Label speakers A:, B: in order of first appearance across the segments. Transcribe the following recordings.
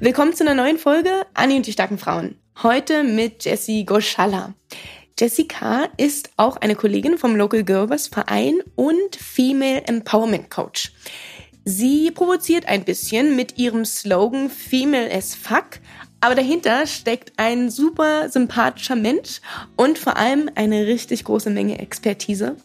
A: Willkommen zu einer neuen Folge Annie und die starken Frauen. Heute mit Jessie Goschalla. Jessica ist auch eine Kollegin vom Local Girls Verein und Female Empowerment Coach. Sie provoziert ein bisschen mit ihrem Slogan Female as Fuck, aber dahinter steckt ein super sympathischer Mensch und vor allem eine richtig große Menge Expertise.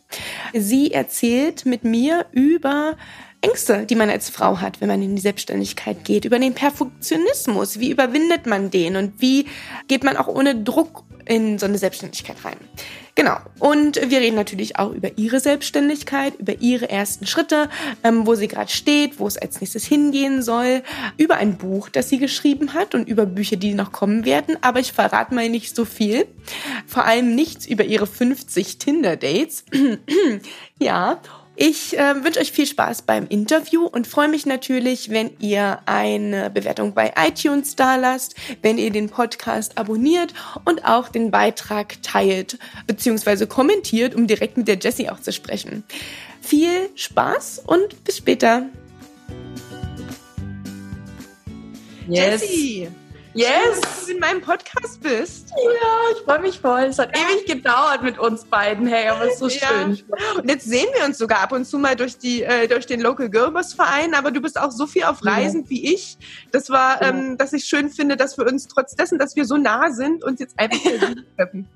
A: Sie erzählt mit mir über Ängste, die man als Frau hat, wenn man in die Selbstständigkeit geht, über den Perfektionismus, wie überwindet man den und wie geht man auch ohne Druck in so eine Selbstständigkeit rein. Genau. Und wir reden natürlich auch über ihre Selbstständigkeit, über ihre ersten Schritte, ähm, wo sie gerade steht, wo es als nächstes hingehen soll, über ein Buch, das sie geschrieben hat und über Bücher, die noch kommen werden. Aber ich verrate mal nicht so viel. Vor allem nichts über ihre 50 Tinder-Dates. ja. Ich äh, wünsche euch viel Spaß beim Interview und freue mich natürlich, wenn ihr eine Bewertung bei iTunes da lasst, wenn ihr den Podcast abonniert und auch den Beitrag teilt bzw. kommentiert, um direkt mit der Jessie auch zu sprechen. Viel Spaß und bis später.
B: Yes.
A: Jessie!
B: Yes!
A: Dass du in meinem Podcast bist.
B: Ja, ich freue mich voll. Es hat ewig gedauert mit uns beiden. Hey, aber es ist so
A: Ja.
B: schön.
A: Und jetzt sehen wir uns sogar ab und zu mal durch die äh, durch den Local Girls Verein, aber du bist auch so viel auf Reisen wie ich. Das war,
B: Ja.
A: ähm, dass ich schön finde, dass wir uns trotz dessen, dass wir so nah sind, uns jetzt einfach wieder treffen.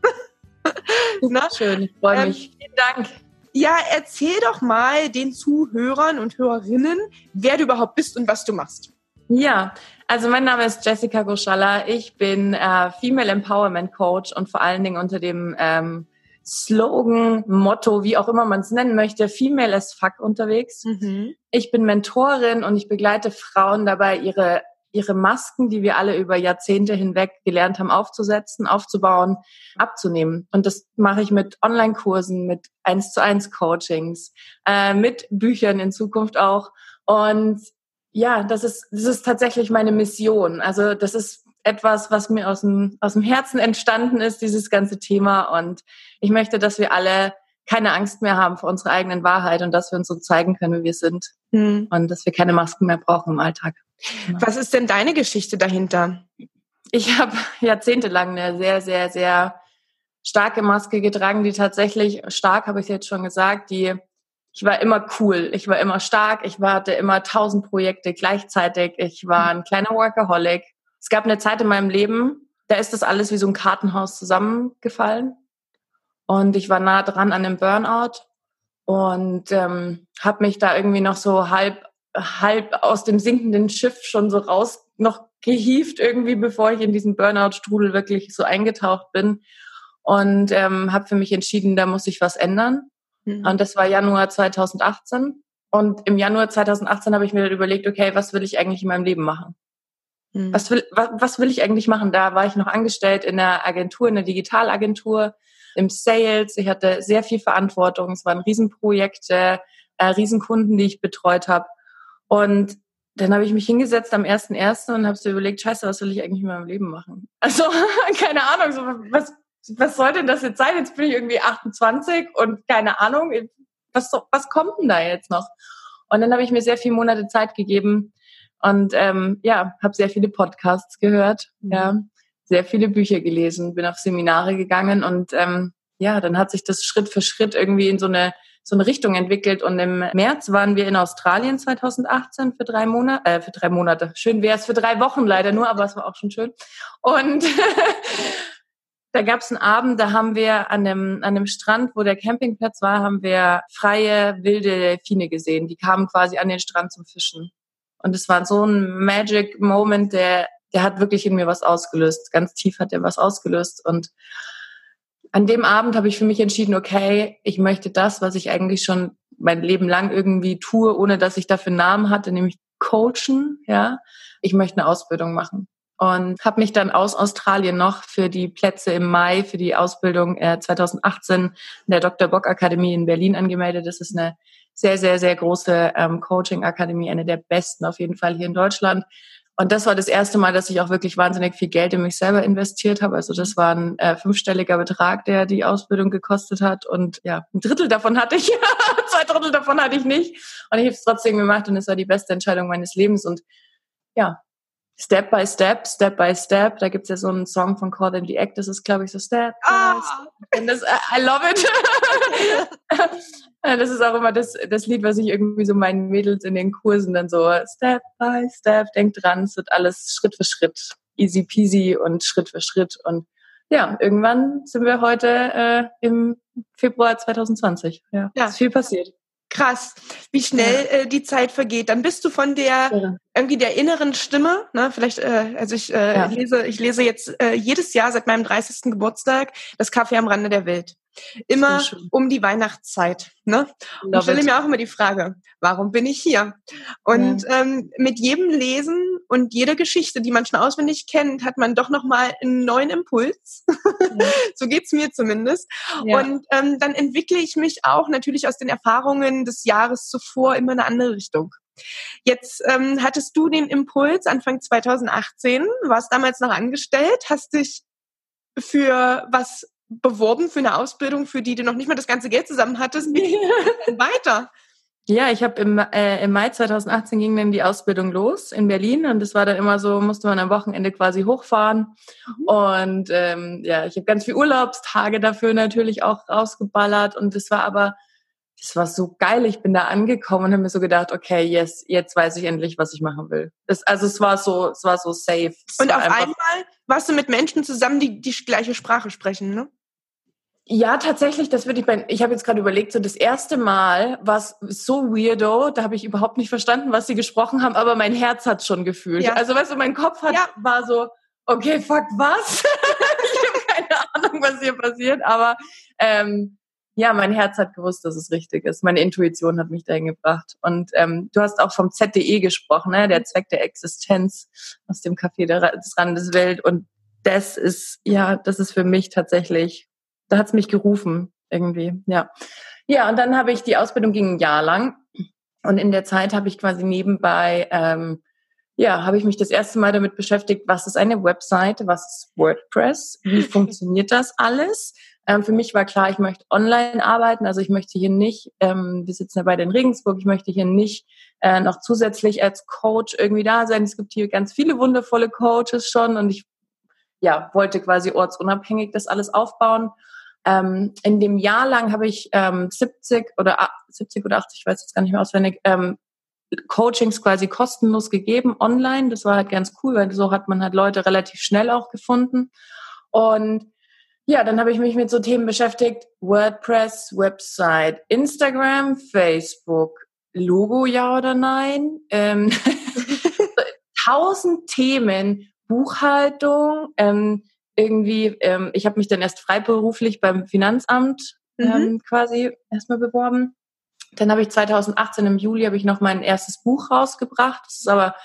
A: Na?
B: Schön, ich freue
A: Ähm,
B: mich. Vielen Dank.
A: Ja, erzähl doch mal den Zuhörern und Hörerinnen, wer du überhaupt bist und was du machst.
B: Ja, also mein Name ist Jessica Goschalla. Ich bin äh, Female Empowerment Coach und vor allen Dingen unter dem ähm, Slogan, Motto, wie auch immer man es nennen möchte, Female as Fuck unterwegs. Ich bin Mentorin und ich begleite Frauen dabei, ihre, ihre Masken, die wir alle über Jahrzehnte hinweg gelernt haben, aufzusetzen, aufzubauen, abzunehmen. Und das mache ich mit Online-Kursen, mit 1 zu 1 Coachings, äh, mit Büchern in Zukunft auch. Und ja, das ist, das ist tatsächlich meine Mission. Also das ist etwas, was mir aus dem, aus dem Herzen entstanden ist, dieses ganze Thema. Und ich möchte, dass wir alle keine Angst mehr haben vor unserer eigenen Wahrheit und dass wir uns so zeigen können, wie wir sind
A: Hm.
B: und dass wir keine Masken mehr brauchen im Alltag.
A: Was ist denn deine Geschichte dahinter?
B: Ich habe jahrzehntelang eine sehr, sehr, sehr starke Maske getragen, die tatsächlich stark, habe ich jetzt schon gesagt, die ich war immer cool, ich war immer stark, ich hatte immer tausend Projekte gleichzeitig, ich war ein kleiner Workaholic. Es gab eine Zeit in meinem Leben, da ist das alles wie so ein Kartenhaus zusammengefallen. Und ich war nah dran an einem Burnout und ähm, habe mich da irgendwie noch so halb halb aus dem sinkenden Schiff schon so raus noch gehieft irgendwie, bevor ich in diesen Burnout-Strudel wirklich so eingetaucht bin. Und ähm, habe für mich entschieden, da muss ich was ändern.
A: Hm.
B: Und das war Januar 2018. Und im Januar 2018 habe ich mir dann überlegt, okay, was will ich eigentlich in meinem Leben machen?
A: Hm.
B: Was will, was, was will ich eigentlich machen? Da war ich noch angestellt in einer Agentur, in einer Digitalagentur, im Sales. Ich hatte sehr viel Verantwortung. Es waren Riesenprojekte, äh, Riesenkunden, die ich betreut habe. Und dann habe ich mich hingesetzt am 1.1. und habe so überlegt, scheiße, was will ich eigentlich in meinem Leben machen? Also, keine Ahnung, so, was, was soll denn das jetzt sein? Jetzt bin ich irgendwie 28 und keine Ahnung, was, was kommt denn da jetzt noch? Und dann habe ich mir sehr viele Monate Zeit gegeben und ähm, ja, habe sehr viele Podcasts gehört,
A: Mhm.
B: ja, sehr viele Bücher gelesen, bin auf Seminare gegangen und ähm, ja, dann hat sich das Schritt für Schritt irgendwie in so eine so eine Richtung entwickelt und im März waren wir in Australien 2018 für drei Monate, äh, für drei Monate. Schön wäre es für drei Wochen leider nur, aber es war auch schon schön. Und da gab es einen Abend, da haben wir an dem, an dem Strand, wo der Campingplatz war, haben wir freie wilde Delfine gesehen. Die kamen quasi an den Strand zum Fischen. Und es war so ein Magic Moment, der, der hat wirklich in mir was ausgelöst. Ganz tief hat er was ausgelöst. Und an dem Abend habe ich für mich entschieden, okay, ich möchte das, was ich eigentlich schon mein Leben lang irgendwie tue, ohne dass ich dafür einen Namen hatte, nämlich coachen, ja. Ich möchte eine Ausbildung machen und habe mich dann aus Australien noch für die Plätze im Mai für die Ausbildung äh, 2018 in der Dr. Bock Akademie in Berlin angemeldet. Das ist eine sehr, sehr, sehr große ähm, Coaching-Akademie, eine der besten auf jeden Fall hier in Deutschland. Und das war das erste Mal, dass ich auch wirklich wahnsinnig viel Geld in mich selber investiert habe. Also das war ein äh, fünfstelliger Betrag, der die Ausbildung gekostet hat. Und ja, ein Drittel davon hatte ich, zwei Drittel davon hatte ich nicht. Und ich habe es trotzdem gemacht und es war die beste Entscheidung meines Lebens. Und ja, Step by Step, Step by Step. Da gibt's ja so einen Song von Call and the Act, das ist, glaube ich, so Step ah. by Step. Und das, I love it. das ist auch immer das, das Lied, was ich irgendwie so meinen Mädels in den Kursen dann so Step by Step, denk dran, es wird alles Schritt für Schritt, easy peasy und Schritt für Schritt. Und ja, irgendwann sind wir heute äh, im Februar 2020. Ja, ja. ist viel passiert
A: krass, wie schnell ja. äh, die Zeit vergeht. Dann bist du von der ja. irgendwie der inneren Stimme, ne? Vielleicht, äh, also ich, äh, ja. lese, ich lese jetzt äh, jedes Jahr seit meinem 30. Geburtstag das Kaffee am Rande der Welt. Immer um die Weihnachtszeit. Ne? Und ich stelle mir auch immer die Frage, warum bin ich hier? Und ähm, mit jedem Lesen und jeder Geschichte, die man schon auswendig kennt, hat man doch nochmal einen neuen Impuls. Ja. so geht's mir zumindest. Ja. Und ähm, dann entwickle ich mich auch natürlich aus den Erfahrungen des Jahres zuvor immer in eine andere Richtung. Jetzt ähm, hattest du den Impuls Anfang 2018, warst damals noch angestellt, hast dich für was beworben für eine Ausbildung, für die du noch nicht mal das ganze Geld zusammen hattest. Wie weiter?
B: Ja, ich habe im, äh, im Mai 2018 ging dann die Ausbildung los in Berlin und das war dann immer so, musste man am Wochenende quasi hochfahren mhm. und ähm, ja, ich habe ganz viel Urlaubstage dafür natürlich auch rausgeballert und das war aber, das war so geil. Ich bin da angekommen und habe mir so gedacht, okay, yes, jetzt weiß ich endlich, was ich machen will. Das, also es war so, es war so safe. Es
A: und auf einmal warst du mit Menschen zusammen, die die gleiche Sprache sprechen, ne?
B: Ja, tatsächlich, das würde ich bei, ich habe jetzt gerade überlegt, so das erste Mal war es so weirdo, da habe ich überhaupt nicht verstanden, was sie gesprochen haben, aber mein Herz hat schon gefühlt. Ja. Also weißt du, mein Kopf hat, ja. war so, okay, fuck, was? ich habe keine Ahnung, was hier passiert, aber ähm, ja, mein Herz hat gewusst, dass es richtig ist. Meine Intuition hat mich dahin gebracht. Und ähm, du hast auch vom ZDE gesprochen, ne? der Zweck der Existenz aus dem Café des Randes Welt. Und das ist, ja, das ist für mich tatsächlich da hat's mich gerufen irgendwie, ja. Ja, und dann habe ich die Ausbildung ging ein Jahr lang und in der Zeit habe ich quasi nebenbei, ähm, ja, habe ich mich das erste Mal damit beschäftigt, was ist eine Website, was ist WordPress, wie funktioniert das alles? Ähm, für mich war klar, ich möchte online arbeiten, also ich möchte hier nicht, ähm, wir sitzen ja beide in Regensburg, ich möchte hier nicht äh, noch zusätzlich als Coach irgendwie da sein. Es gibt hier ganz viele wundervolle Coaches schon und ich ja, wollte quasi ortsunabhängig das alles aufbauen ähm, in dem Jahr lang habe ich ähm, 70 oder 70 oder 80, ich weiß jetzt gar nicht mehr auswendig, ähm, Coachings quasi kostenlos gegeben online. Das war halt ganz cool, weil so hat man halt Leute relativ schnell auch gefunden. Und ja, dann habe ich mich mit so Themen beschäftigt. WordPress, Website, Instagram, Facebook, Logo ja oder nein. Ähm, tausend Themen, Buchhaltung, ähm, irgendwie, ähm, ich habe mich dann erst freiberuflich beim Finanzamt mhm. ähm, quasi erstmal beworben. Dann habe ich 2018 im Juli habe ich noch mein erstes Buch rausgebracht. Das ist aber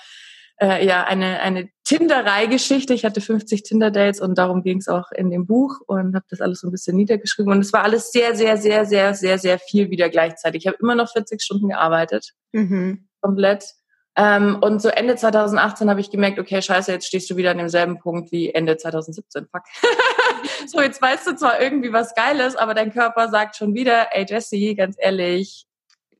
B: äh, ja eine eine Tinderei-Geschichte. Ich hatte 50 Tinder-Dates und darum ging es auch in dem Buch und habe das alles so ein bisschen niedergeschrieben. Und es war alles sehr, sehr, sehr, sehr, sehr, sehr viel wieder gleichzeitig. Ich habe immer noch 40 Stunden gearbeitet, mhm. komplett. Ähm, und so Ende 2018 habe ich gemerkt, okay, scheiße, jetzt stehst du wieder an demselben Punkt wie Ende 2017. Fuck. so, jetzt weißt du zwar irgendwie was Geiles, aber dein Körper sagt schon wieder, ey Jesse, ganz ehrlich,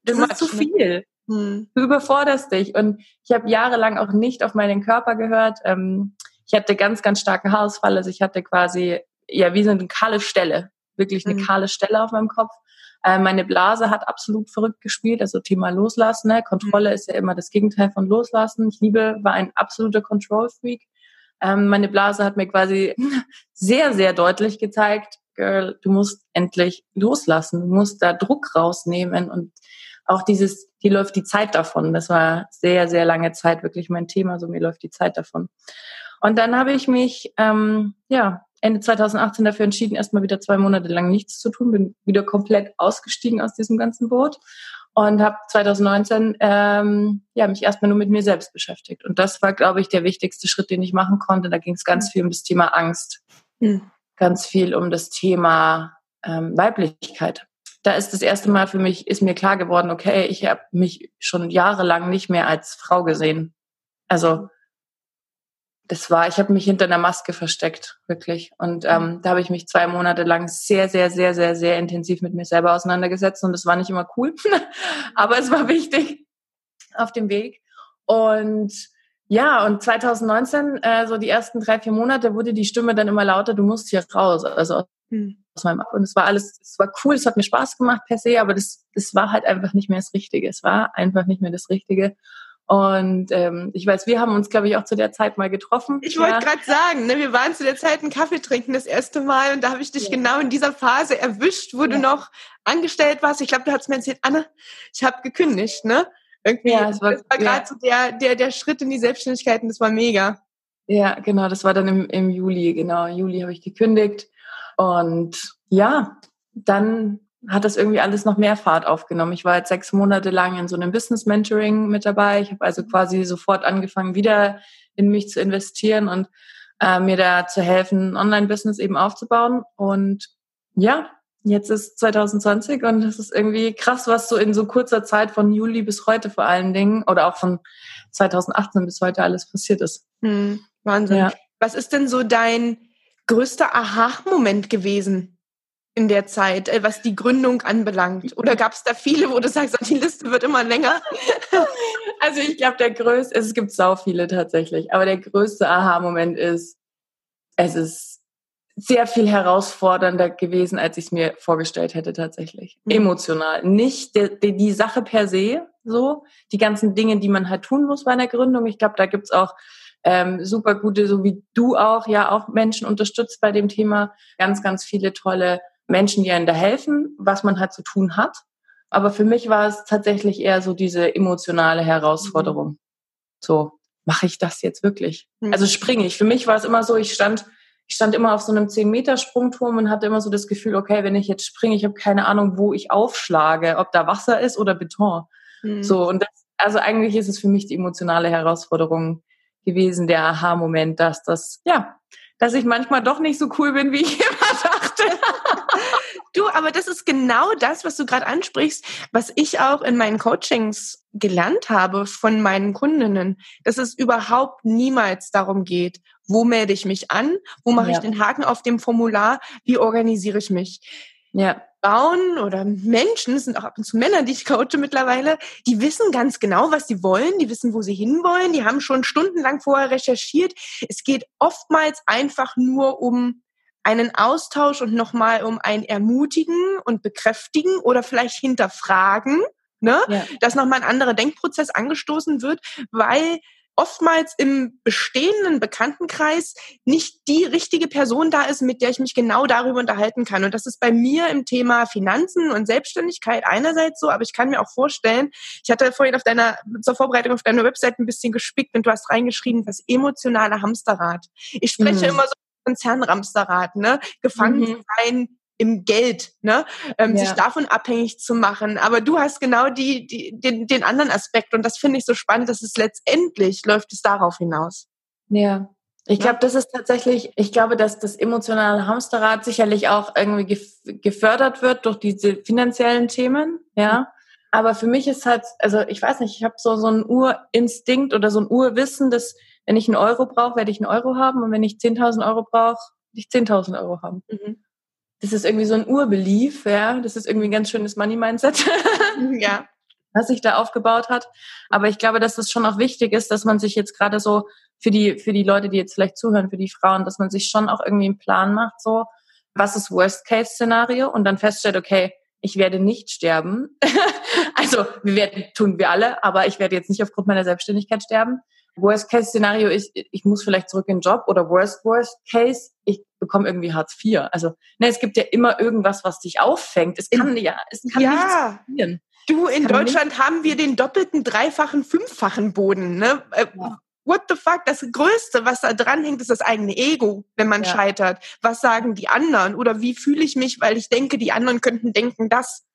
B: das ist zu viel. Hm. Du überforderst dich. Und ich habe jahrelang auch nicht auf meinen Körper gehört. Ähm, ich hatte ganz, ganz starken Haarausfall. Also ich hatte quasi, ja, wie so eine kahle Stelle. Wirklich eine hm. kahle Stelle auf meinem Kopf. Äh, meine Blase hat absolut verrückt gespielt, also Thema Loslassen. Ne? Kontrolle mhm. ist ja immer das Gegenteil von Loslassen. Ich liebe, war ein absoluter Control-Freak. Ähm, meine Blase hat mir quasi sehr, sehr deutlich gezeigt, Girl, du musst endlich loslassen, du musst da Druck rausnehmen und auch dieses, hier läuft die Zeit davon. Das war sehr, sehr lange Zeit wirklich mein Thema, so mir läuft die Zeit davon. Und dann habe ich mich, ähm, ja, Ende 2018 dafür entschieden, erstmal wieder zwei Monate lang nichts zu tun, bin wieder komplett ausgestiegen aus diesem ganzen Boot und habe 2019 ähm, ja mich erstmal nur mit mir selbst beschäftigt. Und das war glaube ich der wichtigste Schritt den ich machen konnte. Da ging es ganz viel um das Thema Angst. Mhm. ganz viel um das Thema ähm, Weiblichkeit. Da ist das erste Mal für mich ist mir klar geworden okay ich habe mich schon jahrelang nicht mehr als Frau gesehen. Also das war, ich habe mich hinter einer Maske versteckt, wirklich. Und ähm, da habe ich mich zwei Monate lang sehr, sehr, sehr, sehr, sehr intensiv mit mir selber auseinandergesetzt. Und das war nicht immer cool, aber es war wichtig auf dem Weg. Und Ja, und 2019, äh, so die ersten drei, vier Monate, wurde die Stimme dann immer lauter, du musst hier raus. Also hm. aus meinem Und es war alles, es war cool, es hat mir Spaß gemacht per se, aber das, das war halt einfach nicht mehr das Richtige. Es war einfach nicht mehr das Richtige. Und ähm, ich weiß, wir haben uns, glaube ich, auch zu der Zeit mal getroffen.
A: Ich wollte ja. gerade sagen, ne, wir waren zu der Zeit einen Kaffee trinken das erste Mal und da habe ich dich ja. genau in dieser Phase erwischt, wo ja. du noch angestellt warst. Ich glaube, du hast mir erzählt, Anne, ich habe gekündigt, ne? Irgendwie, ja, das war, war gerade so der, der, der Schritt in die Selbstständigkeit und das war mega.
B: Ja, genau, das war dann im, im Juli, genau. Juli habe ich gekündigt. Und ja, dann hat das irgendwie alles noch mehr Fahrt aufgenommen. Ich war jetzt sechs Monate lang in so einem Business Mentoring mit dabei. Ich habe also quasi sofort angefangen, wieder in mich zu investieren und äh, mir da zu helfen, Online-Business eben aufzubauen. Und ja, jetzt ist 2020 und das ist irgendwie krass, was so in so kurzer Zeit von Juli bis heute vor allen Dingen oder auch von 2018 bis heute alles passiert ist.
A: Hm, Wahnsinn. Ja. Was ist denn so dein größter Aha-Moment gewesen? In der Zeit, äh, was die Gründung anbelangt? Oder gab es da viele, wo du sagst, die Liste wird immer länger?
B: also ich glaube, der größte, es gibt sau viele tatsächlich, aber der größte Aha-Moment ist, es ist sehr viel herausfordernder gewesen, als ich es mir vorgestellt hätte tatsächlich. Mhm. Emotional. Nicht die, die, die, Sache per se, so, die ganzen Dinge, die man halt tun muss bei einer Gründung. Ich glaube, da gibt's auch ähm, super gute, so wie du auch, ja auch Menschen unterstützt bei dem Thema. Ganz, ganz viele tolle Menschen, die einem da helfen, was man halt zu tun hat. Aber für mich war es tatsächlich eher so diese emotionale Herausforderung. Mhm. So, mache ich das jetzt wirklich? Mhm. Also springe ich. Für mich war es immer so, ich stand, ich stand immer auf so einem 10-Meter-Sprungturm und hatte immer so das Gefühl, okay, wenn ich jetzt springe, ich habe keine Ahnung, wo ich aufschlage, ob da Wasser ist oder Beton. Mhm. So, und das, also eigentlich ist es für mich die emotionale Herausforderung gewesen, der Aha-Moment, dass das, ja, dass ich manchmal doch nicht so cool bin, wie ich immer dachte.
A: Du, aber das ist genau das, was du gerade ansprichst, was ich auch in meinen Coachings gelernt habe von meinen Kundinnen, dass es überhaupt niemals darum geht, wo melde ich mich an, wo mache ja. ich den Haken auf dem Formular, wie organisiere ich mich. Ja. Frauen oder Menschen, sind auch ab und zu Männer, die ich coache mittlerweile, die wissen ganz genau, was sie wollen, die wissen, wo sie hinwollen, die haben schon stundenlang vorher recherchiert. Es geht oftmals einfach nur um einen Austausch und nochmal um ein Ermutigen und Bekräftigen oder vielleicht hinterfragen, ne? Ja. dass nochmal ein anderer Denkprozess angestoßen wird, weil oftmals im bestehenden Bekanntenkreis nicht die richtige Person da ist, mit der ich mich genau darüber unterhalten kann. Und das ist bei mir im Thema Finanzen und Selbstständigkeit einerseits so, aber ich kann mir auch vorstellen, ich hatte vorhin auf deiner, zur Vorbereitung auf deiner Website ein bisschen gespickt und du hast reingeschrieben, das emotionale Hamsterrad. Ich spreche mhm. immer so Konzernramsterrad, ne? Gefangen mhm. sein im Geld, ne? Ähm, ja. sich davon abhängig zu machen. Aber du hast genau die, die, den, den anderen Aspekt und das finde ich so spannend, dass es letztendlich läuft es darauf hinaus.
B: Ja. Ich glaube, das ist tatsächlich, ich glaube, dass das emotionale Hamsterrad sicherlich auch irgendwie gefördert wird durch diese finanziellen Themen, ja. Mhm. Aber für mich ist halt, also ich weiß nicht, ich habe so so ein Urinstinkt oder so ein Urwissen, dass wenn ich einen Euro brauche, werde ich einen Euro haben und wenn ich 10.000 Euro brauche, werde ich 10.000 Euro haben. Mhm. Das ist irgendwie so ein Urbelief, ja. Das ist irgendwie ein ganz schönes Money-Mindset. ja. Was sich da aufgebaut hat. Aber ich glaube, dass es schon auch wichtig ist, dass man sich jetzt gerade so für die, für die Leute, die jetzt vielleicht zuhören, für die Frauen, dass man sich schon auch irgendwie einen Plan macht, so, was ist Worst-Case-Szenario und dann feststellt, okay, ich werde nicht sterben. also, wir werden, tun wir alle, aber ich werde jetzt nicht aufgrund meiner Selbstständigkeit sterben. Worst-Case-Szenario ist, ich muss vielleicht zurück in den Job oder Worst-Worst-Case, ich bekomme irgendwie Hartz IV. Also, ne, es gibt ja immer irgendwas, was dich auffängt. Es kann ja, es kann ja. nichts passieren.
A: Du, in Deutschland nicht. haben wir den doppelten, dreifachen, fünffachen Boden, ne? Äh, ja. What the fuck? Das Größte, was da dran hängt, ist das eigene Ego, wenn man ja. scheitert. Was sagen die anderen? Oder wie fühle ich mich, weil ich denke, die anderen könnten denken das?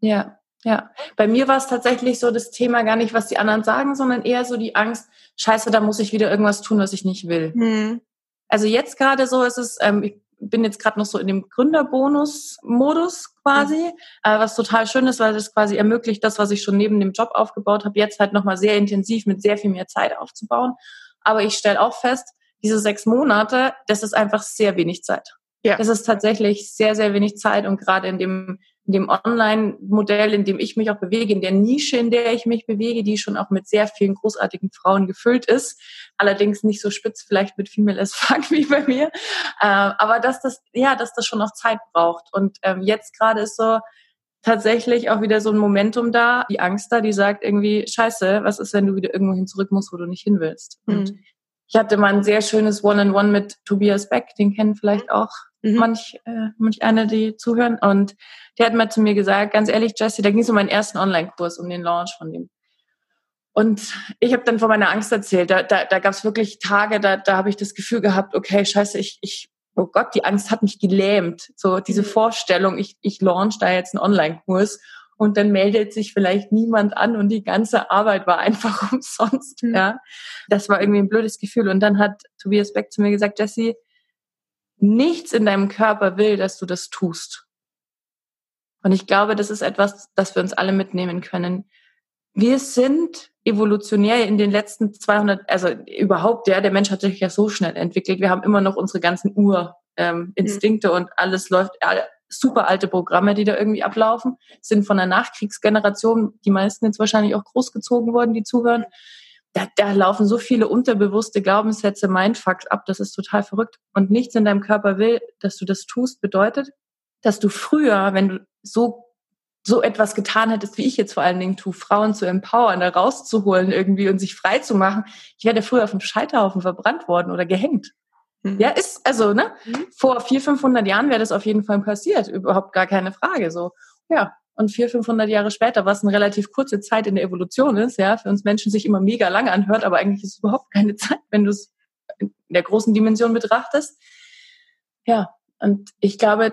B: Ja. Ja, bei mir war es tatsächlich so das Thema gar nicht, was die anderen sagen, sondern eher so die Angst, scheiße, da muss ich wieder irgendwas tun, was ich nicht will. Hm. Also jetzt gerade so ist es, ähm, ich bin jetzt gerade noch so in dem Gründerbonus-Modus quasi, mhm. äh, was total schön ist, weil das quasi ermöglicht, das, was ich schon neben dem Job aufgebaut habe, jetzt halt nochmal sehr intensiv mit sehr viel mehr Zeit aufzubauen. Aber ich stelle auch fest, diese sechs Monate, das ist einfach sehr wenig Zeit. Ja. Das ist tatsächlich sehr, sehr wenig Zeit und gerade in dem in dem Online-Modell, in dem ich mich auch bewege, in der Nische, in der ich mich bewege, die schon auch mit sehr vielen großartigen Frauen gefüllt ist. Allerdings nicht so spitz vielleicht mit Female as Fuck wie bei mir. Äh, aber dass das, ja, dass das schon noch Zeit braucht. Und ähm, jetzt gerade ist so, tatsächlich auch wieder so ein Momentum da, die Angst da, die sagt irgendwie, scheiße, was ist, wenn du wieder irgendwo hin zurück musst, wo du nicht hin willst? Mhm. Ich hatte mal ein sehr schönes One-on-One -on -One mit Tobias Beck, den kennen vielleicht mhm. auch mhm. manch, äh, manch eine, die zuhören. Und der hat mal zu mir gesagt, ganz ehrlich, Jesse, da ging es um meinen ersten Online-Kurs, um den Launch von dem. Und ich habe dann von meiner Angst erzählt. Da, da, da gab es wirklich Tage, da, da habe ich das Gefühl gehabt, okay, scheiße, ich, ich oh Gott, die Angst hat mich gelähmt. So diese mhm. Vorstellung, ich, ich launch da jetzt einen Online-Kurs und dann meldet sich vielleicht niemand an und die ganze Arbeit war einfach umsonst. Mhm. Ja, das war irgendwie ein blödes Gefühl. Und dann hat Tobias Beck zu mir gesagt, Jesse, nichts in deinem Körper will, dass du das tust. Und ich glaube, das ist etwas, das wir uns alle mitnehmen können. Wir sind evolutionär in den letzten 200, also überhaupt, ja, der Mensch hat sich ja so schnell entwickelt. Wir haben immer noch unsere ganzen Urinstinkte ähm, mhm. und alles läuft, super alte Programme, die da irgendwie ablaufen, sind von der Nachkriegsgeneration, die meisten jetzt wahrscheinlich auch großgezogen worden, die zuhören. Da, da laufen so viele unterbewusste Glaubenssätze, Mindfucks ab, das ist total verrückt. Und nichts in deinem Körper will, dass du das tust, bedeutet, dass du früher, wenn du so so etwas getan hättest, wie ich jetzt vor allen Dingen tue, Frauen zu empowern, da rauszuholen irgendwie und sich frei zu machen. Ich wäre früher auf dem Scheiterhaufen verbrannt worden oder gehängt. Mhm. Ja, ist, also, ne? Mhm. Vor vier, 500 Jahren wäre das auf jeden Fall passiert. Überhaupt gar keine Frage, so. Ja. Und vier, 500 Jahre später, was eine relativ kurze Zeit in der Evolution ist, ja, für uns Menschen sich immer mega lang anhört, aber eigentlich ist es überhaupt keine Zeit, wenn du es in der großen Dimension betrachtest. Ja. Und ich glaube,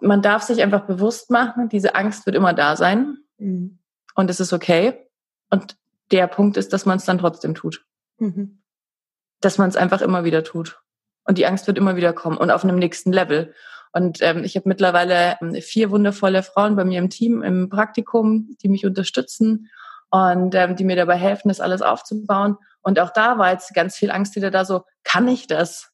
B: man darf sich einfach bewusst machen, diese Angst wird immer da sein. Mhm. Und es ist okay. Und der Punkt ist, dass man es dann trotzdem tut. Mhm. Dass man es einfach immer wieder tut. Und die Angst wird immer wieder kommen und auf einem nächsten Level. Und ähm, ich habe mittlerweile ähm, vier wundervolle Frauen bei mir im Team, im Praktikum, die mich unterstützen und ähm, die mir dabei helfen, das alles aufzubauen. Und auch da war jetzt ganz viel Angst wieder da so, kann ich das?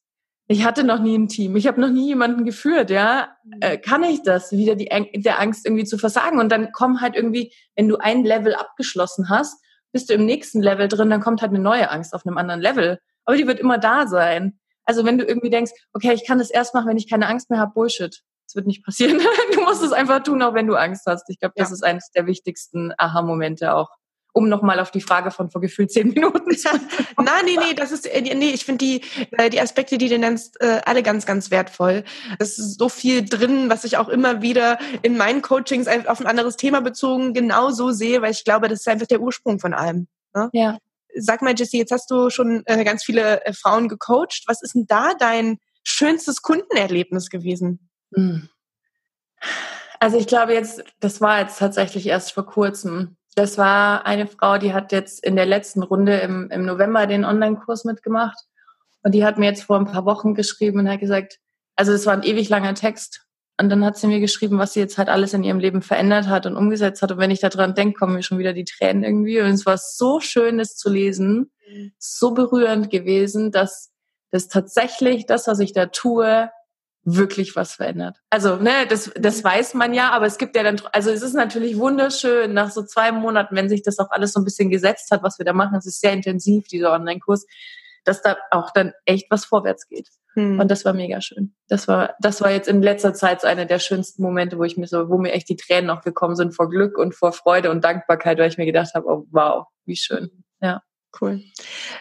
B: Ich hatte noch nie ein Team. Ich habe noch nie jemanden geführt, ja. Äh, kann ich das? Wieder die der Angst irgendwie zu versagen. Und dann kommen halt irgendwie, wenn du ein Level abgeschlossen hast, bist du im nächsten Level drin, dann kommt halt eine neue Angst auf einem anderen Level. Aber die wird immer da sein. Also wenn du irgendwie denkst, okay, ich kann das erst machen, wenn ich keine Angst mehr habe, Bullshit. Das wird nicht passieren. du musst es einfach tun, auch wenn du Angst hast. Ich glaube, das ja. ist eines der wichtigsten Aha-Momente auch um nochmal auf die Frage von vor gefühlt zehn Minuten zu
A: Nein, nee, nee, das ist, äh, nee, ich finde die, äh, die Aspekte, die du nennst, äh, alle ganz, ganz wertvoll. Es ist so viel drin, was ich auch immer wieder in meinen Coachings auf ein anderes Thema bezogen genauso sehe, weil ich glaube, das ist einfach der Ursprung von allem. Ne? Ja. Sag mal, Jessie, jetzt hast du schon ganz viele Frauen gecoacht. Was ist denn da dein schönstes Kundenerlebnis gewesen? Hm.
B: Also ich glaube jetzt, das war jetzt tatsächlich erst vor kurzem das war eine Frau, die hat jetzt in der letzten Runde im, im November den Online-Kurs mitgemacht. Und die hat mir jetzt vor ein paar Wochen geschrieben und hat gesagt, also es war ein ewig langer Text. Und dann hat sie mir geschrieben, was sie jetzt halt alles in ihrem Leben verändert hat und umgesetzt hat. Und wenn ich daran denke, kommen mir schon wieder die Tränen irgendwie. Und es war so schön, das zu lesen, so berührend gewesen, dass das tatsächlich das, was ich da tue, wirklich was verändert. Also, ne, das, das mhm. weiß man ja, aber es gibt ja dann, also es ist natürlich wunderschön, nach so zwei Monaten, wenn sich das auch alles so ein bisschen gesetzt hat, was wir da machen, es ist sehr intensiv, dieser Online-Kurs, dass da auch dann echt was vorwärts geht. Hm. Und das war mega schön. Das war, das war jetzt in letzter Zeit so einer der schönsten Momente, wo ich mir so, wo mir echt die Tränen noch gekommen sind vor Glück und vor Freude und Dankbarkeit, weil ich mir gedacht habe, oh wow, wie schön. Ja.
A: Cool.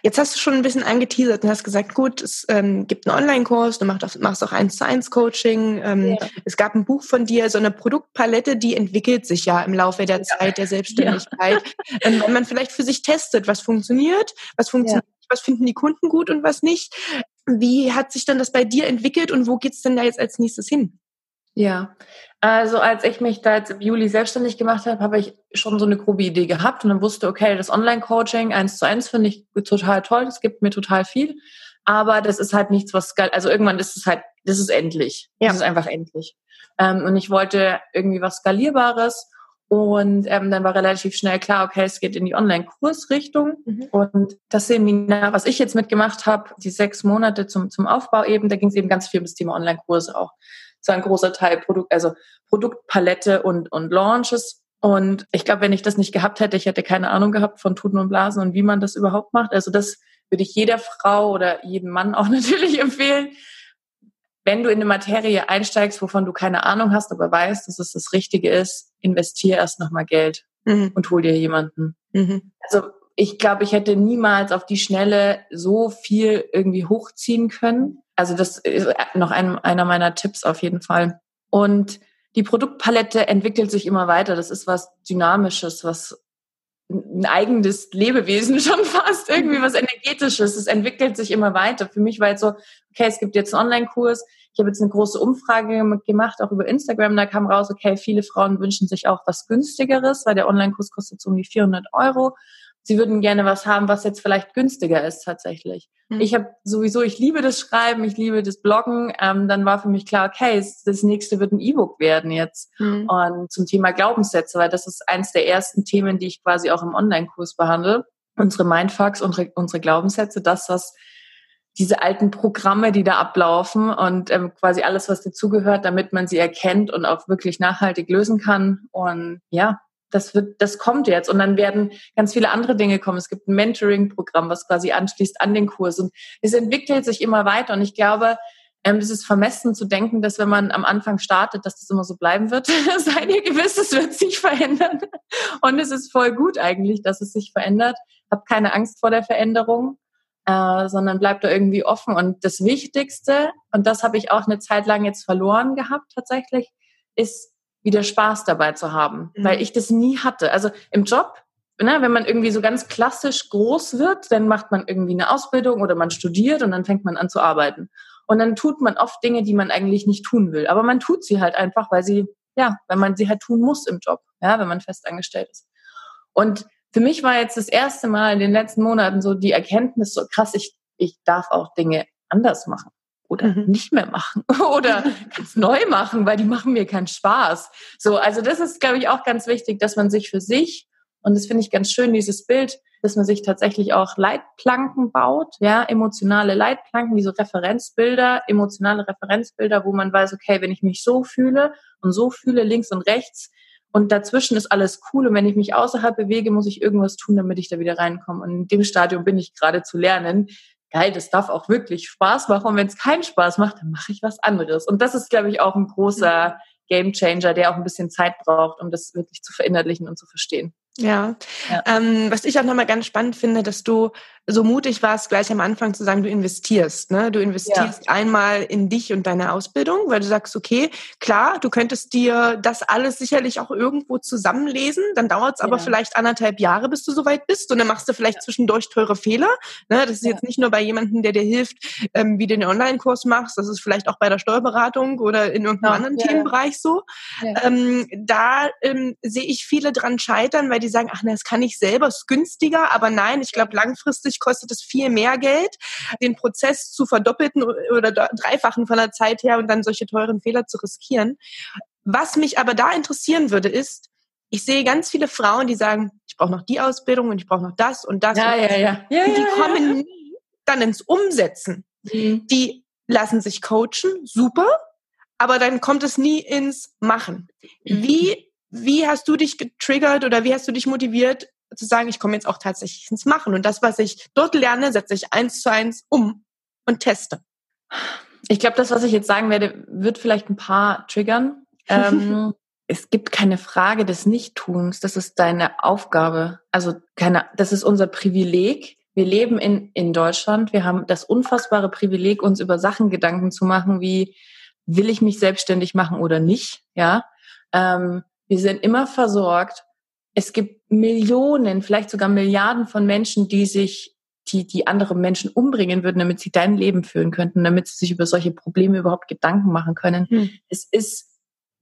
A: Jetzt hast du schon ein bisschen angeteasert und hast gesagt, gut, es ähm, gibt einen Online-Kurs, du machst auch, machst auch eins zu eins Coaching. Ähm, ja. Es gab ein Buch von dir, so eine Produktpalette, die entwickelt sich ja im Laufe der ja. Zeit der Selbstständigkeit. Ja. Ähm, wenn man vielleicht für sich testet, was funktioniert, was funktioniert, was finden die Kunden gut und was nicht. Wie hat sich dann das bei dir entwickelt und wo geht's denn da jetzt als nächstes hin?
B: Ja, also als ich mich da jetzt im Juli selbstständig gemacht habe, habe ich schon so eine grobe Idee gehabt und dann wusste, okay, das Online-Coaching eins zu eins finde ich total toll, das gibt mir total viel, aber das ist halt nichts, was, also irgendwann ist es halt, das ist endlich, ja. das ist einfach endlich. Ähm, und ich wollte irgendwie was Skalierbares und ähm, dann war relativ schnell klar, okay, es geht in die Online-Kursrichtung. Mhm. Und das Seminar, was ich jetzt mitgemacht habe, die sechs Monate zum, zum Aufbau eben, da ging es eben ganz viel um das Thema Online-Kurse auch so ein großer Teil Produkt, also Produktpalette und, und Launches. Und ich glaube, wenn ich das nicht gehabt hätte, ich hätte keine Ahnung gehabt von Tuten und Blasen und wie man das überhaupt macht. Also das würde ich jeder Frau oder jedem Mann auch natürlich empfehlen. Wenn du in eine Materie einsteigst, wovon du keine Ahnung hast, aber weißt, dass es das Richtige ist, investier erst nochmal Geld mhm. und hol dir jemanden. Mhm. Also ich glaube, ich hätte niemals auf die Schnelle so viel irgendwie hochziehen können. Also das ist noch ein, einer meiner Tipps auf jeden Fall. Und die Produktpalette entwickelt sich immer weiter. Das ist was Dynamisches, was ein eigenes Lebewesen schon fast, irgendwie was Energetisches. Es entwickelt sich immer weiter. Für mich war jetzt so, okay, es gibt jetzt einen Online-Kurs. Ich habe jetzt eine große Umfrage gemacht, auch über Instagram. Da kam raus, okay, viele Frauen wünschen sich auch was günstigeres, weil der Online-Kurs kostet so um die 400 Euro sie würden gerne was haben, was jetzt vielleicht günstiger ist tatsächlich. Mhm. Ich habe sowieso, ich liebe das Schreiben, ich liebe das Bloggen. Ähm, dann war für mich klar, okay, das nächste wird ein E-Book werden jetzt. Mhm. Und zum Thema Glaubenssätze, weil das ist eins der ersten Themen, die ich quasi auch im Online-Kurs behandle. Unsere Mindfucks, unsere, unsere Glaubenssätze, das, was diese alten Programme, die da ablaufen und ähm, quasi alles, was dazugehört, damit man sie erkennt und auch wirklich nachhaltig lösen kann. Und ja, das wird, das kommt jetzt. Und dann werden ganz viele andere Dinge kommen. Es gibt ein Mentoring-Programm, was quasi anschließt an den Kurs. Und es entwickelt sich immer weiter. Und ich glaube, ähm, es ist vermessen zu denken, dass wenn man am Anfang startet, dass das immer so bleiben wird. Seid ihr gewiss, es wird sich verändern. Und es ist voll gut eigentlich, dass es sich verändert. Hab keine Angst vor der Veränderung, äh, sondern bleibt da irgendwie offen. Und das Wichtigste, und das habe ich auch eine Zeit lang jetzt verloren gehabt tatsächlich, ist wieder Spaß dabei zu haben, mhm. weil ich das nie hatte. Also im Job, ne, wenn man irgendwie so ganz klassisch groß wird, dann macht man irgendwie eine Ausbildung oder man studiert und dann fängt man an zu arbeiten. Und dann tut man oft Dinge, die man eigentlich nicht tun will. Aber man tut sie halt einfach, weil sie, ja, weil man sie halt tun muss im Job, ja, wenn man fest angestellt ist. Und für mich war jetzt das erste Mal in den letzten Monaten so die Erkenntnis so krass, ich, ich darf auch Dinge anders machen oder mhm. nicht mehr machen oder ganz neu machen, weil die machen mir keinen Spaß. So, also das ist, glaube ich, auch ganz wichtig, dass man sich für sich und das finde ich ganz schön, dieses Bild, dass man sich tatsächlich auch Leitplanken baut, ja, emotionale Leitplanken, wie so Referenzbilder, emotionale Referenzbilder, wo man weiß, okay, wenn ich mich so fühle und so fühle, links und rechts, und dazwischen ist alles cool. Und wenn ich mich außerhalb bewege, muss ich irgendwas tun, damit ich da wieder reinkomme. Und in dem Stadium bin ich gerade zu lernen, geil, das darf auch wirklich Spaß machen. Und wenn es keinen Spaß macht, dann mache ich was anderes. Und das ist, glaube ich, auch ein großer Game Changer, der auch ein bisschen Zeit braucht, um das wirklich zu verinnerlichen und zu verstehen.
A: Ja, ja. Ähm, was ich auch nochmal ganz spannend finde, dass du so mutig warst, gleich am Anfang zu sagen, du investierst. Ne? Du investierst ja. einmal in dich und deine Ausbildung, weil du sagst, okay, klar, du könntest dir das alles sicherlich auch irgendwo zusammenlesen, dann dauert es aber ja. vielleicht anderthalb Jahre, bis du soweit bist und dann machst du vielleicht ja. zwischendurch teure Fehler. Ne? Das ist jetzt nicht nur bei jemandem, der dir hilft, ähm, wie du den Online-Kurs machst, das ist vielleicht auch bei der Steuerberatung oder in irgendeinem anderen Themenbereich so. Ähm, da ähm, sehe ich viele dran scheitern, weil die sagen, ach, ne, das kann ich selber, ist günstiger, aber nein, ich glaube, langfristig kostet es viel mehr Geld, den Prozess zu verdoppelten oder dreifachen von der Zeit her und dann solche teuren Fehler zu riskieren. Was mich aber da interessieren würde, ist, ich sehe ganz viele Frauen, die sagen, ich brauche noch die Ausbildung und ich brauche noch das und das.
B: Ja,
A: und
B: ja, ja. ja,
A: und die
B: ja,
A: kommen ja. nie dann ins Umsetzen. Mhm. Die lassen sich coachen, super, aber dann kommt es nie ins Machen. Wie, wie hast du dich getriggert oder wie hast du dich motiviert, zu sagen, ich komme jetzt auch tatsächlich ins Machen. Und das, was ich dort lerne, setze ich eins zu eins um und teste.
B: Ich glaube, das, was ich jetzt sagen werde, wird vielleicht ein paar triggern. ähm, es gibt keine Frage des Nichttuns. Das ist deine Aufgabe. Also keine, das ist unser Privileg. Wir leben in, in Deutschland. Wir haben das unfassbare Privileg, uns über Sachen Gedanken zu machen, wie will ich mich selbstständig machen oder nicht? Ja. Ähm, wir sind immer versorgt es gibt Millionen, vielleicht sogar Milliarden von Menschen, die sich, die, die andere Menschen umbringen würden, damit sie dein Leben führen könnten, damit sie sich über solche Probleme überhaupt Gedanken machen können. Hm. Es ist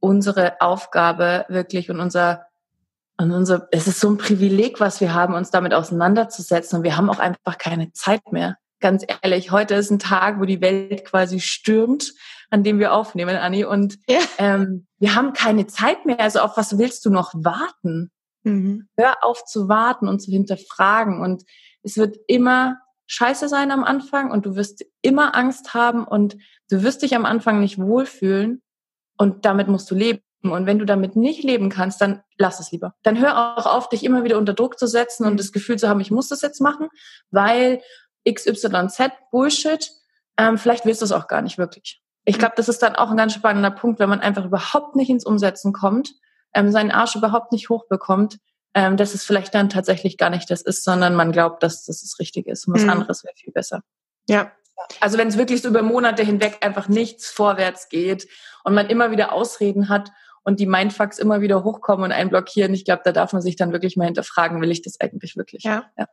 B: unsere Aufgabe wirklich und unser, und unser, es ist so ein Privileg, was wir haben, uns damit auseinanderzusetzen. Und wir haben auch einfach keine Zeit mehr. Ganz ehrlich, heute ist ein Tag, wo die Welt quasi stürmt, an dem wir aufnehmen, Anni. Und ja. ähm, wir haben keine Zeit mehr. Also auf was willst du noch warten? Mhm. Hör auf zu warten und zu hinterfragen. Und es wird immer scheiße sein am Anfang und du wirst immer Angst haben und du wirst dich am Anfang nicht wohlfühlen. und damit musst du leben. Und wenn du damit nicht leben kannst, dann lass es lieber. Dann hör auch auf, dich immer wieder unter Druck zu setzen und das Gefühl zu haben, ich muss das jetzt machen, weil XYZ Bullshit, ähm, vielleicht willst du es auch gar nicht wirklich. Ich glaube, das ist dann auch ein ganz spannender Punkt, wenn man einfach überhaupt nicht ins Umsetzen kommt, ähm, seinen Arsch überhaupt nicht hochbekommt, ähm, dass es vielleicht dann tatsächlich gar nicht das ist, sondern man glaubt, dass das das Richtige ist und was mhm. anderes wäre viel besser.
A: Ja,
B: also wenn es wirklich so über Monate hinweg einfach nichts vorwärts geht und man immer wieder Ausreden hat und die Mindfucks immer wieder hochkommen und einen blockieren. Ich glaube, da darf man sich dann wirklich mal hinterfragen, will ich das eigentlich wirklich?
A: Ja. ja.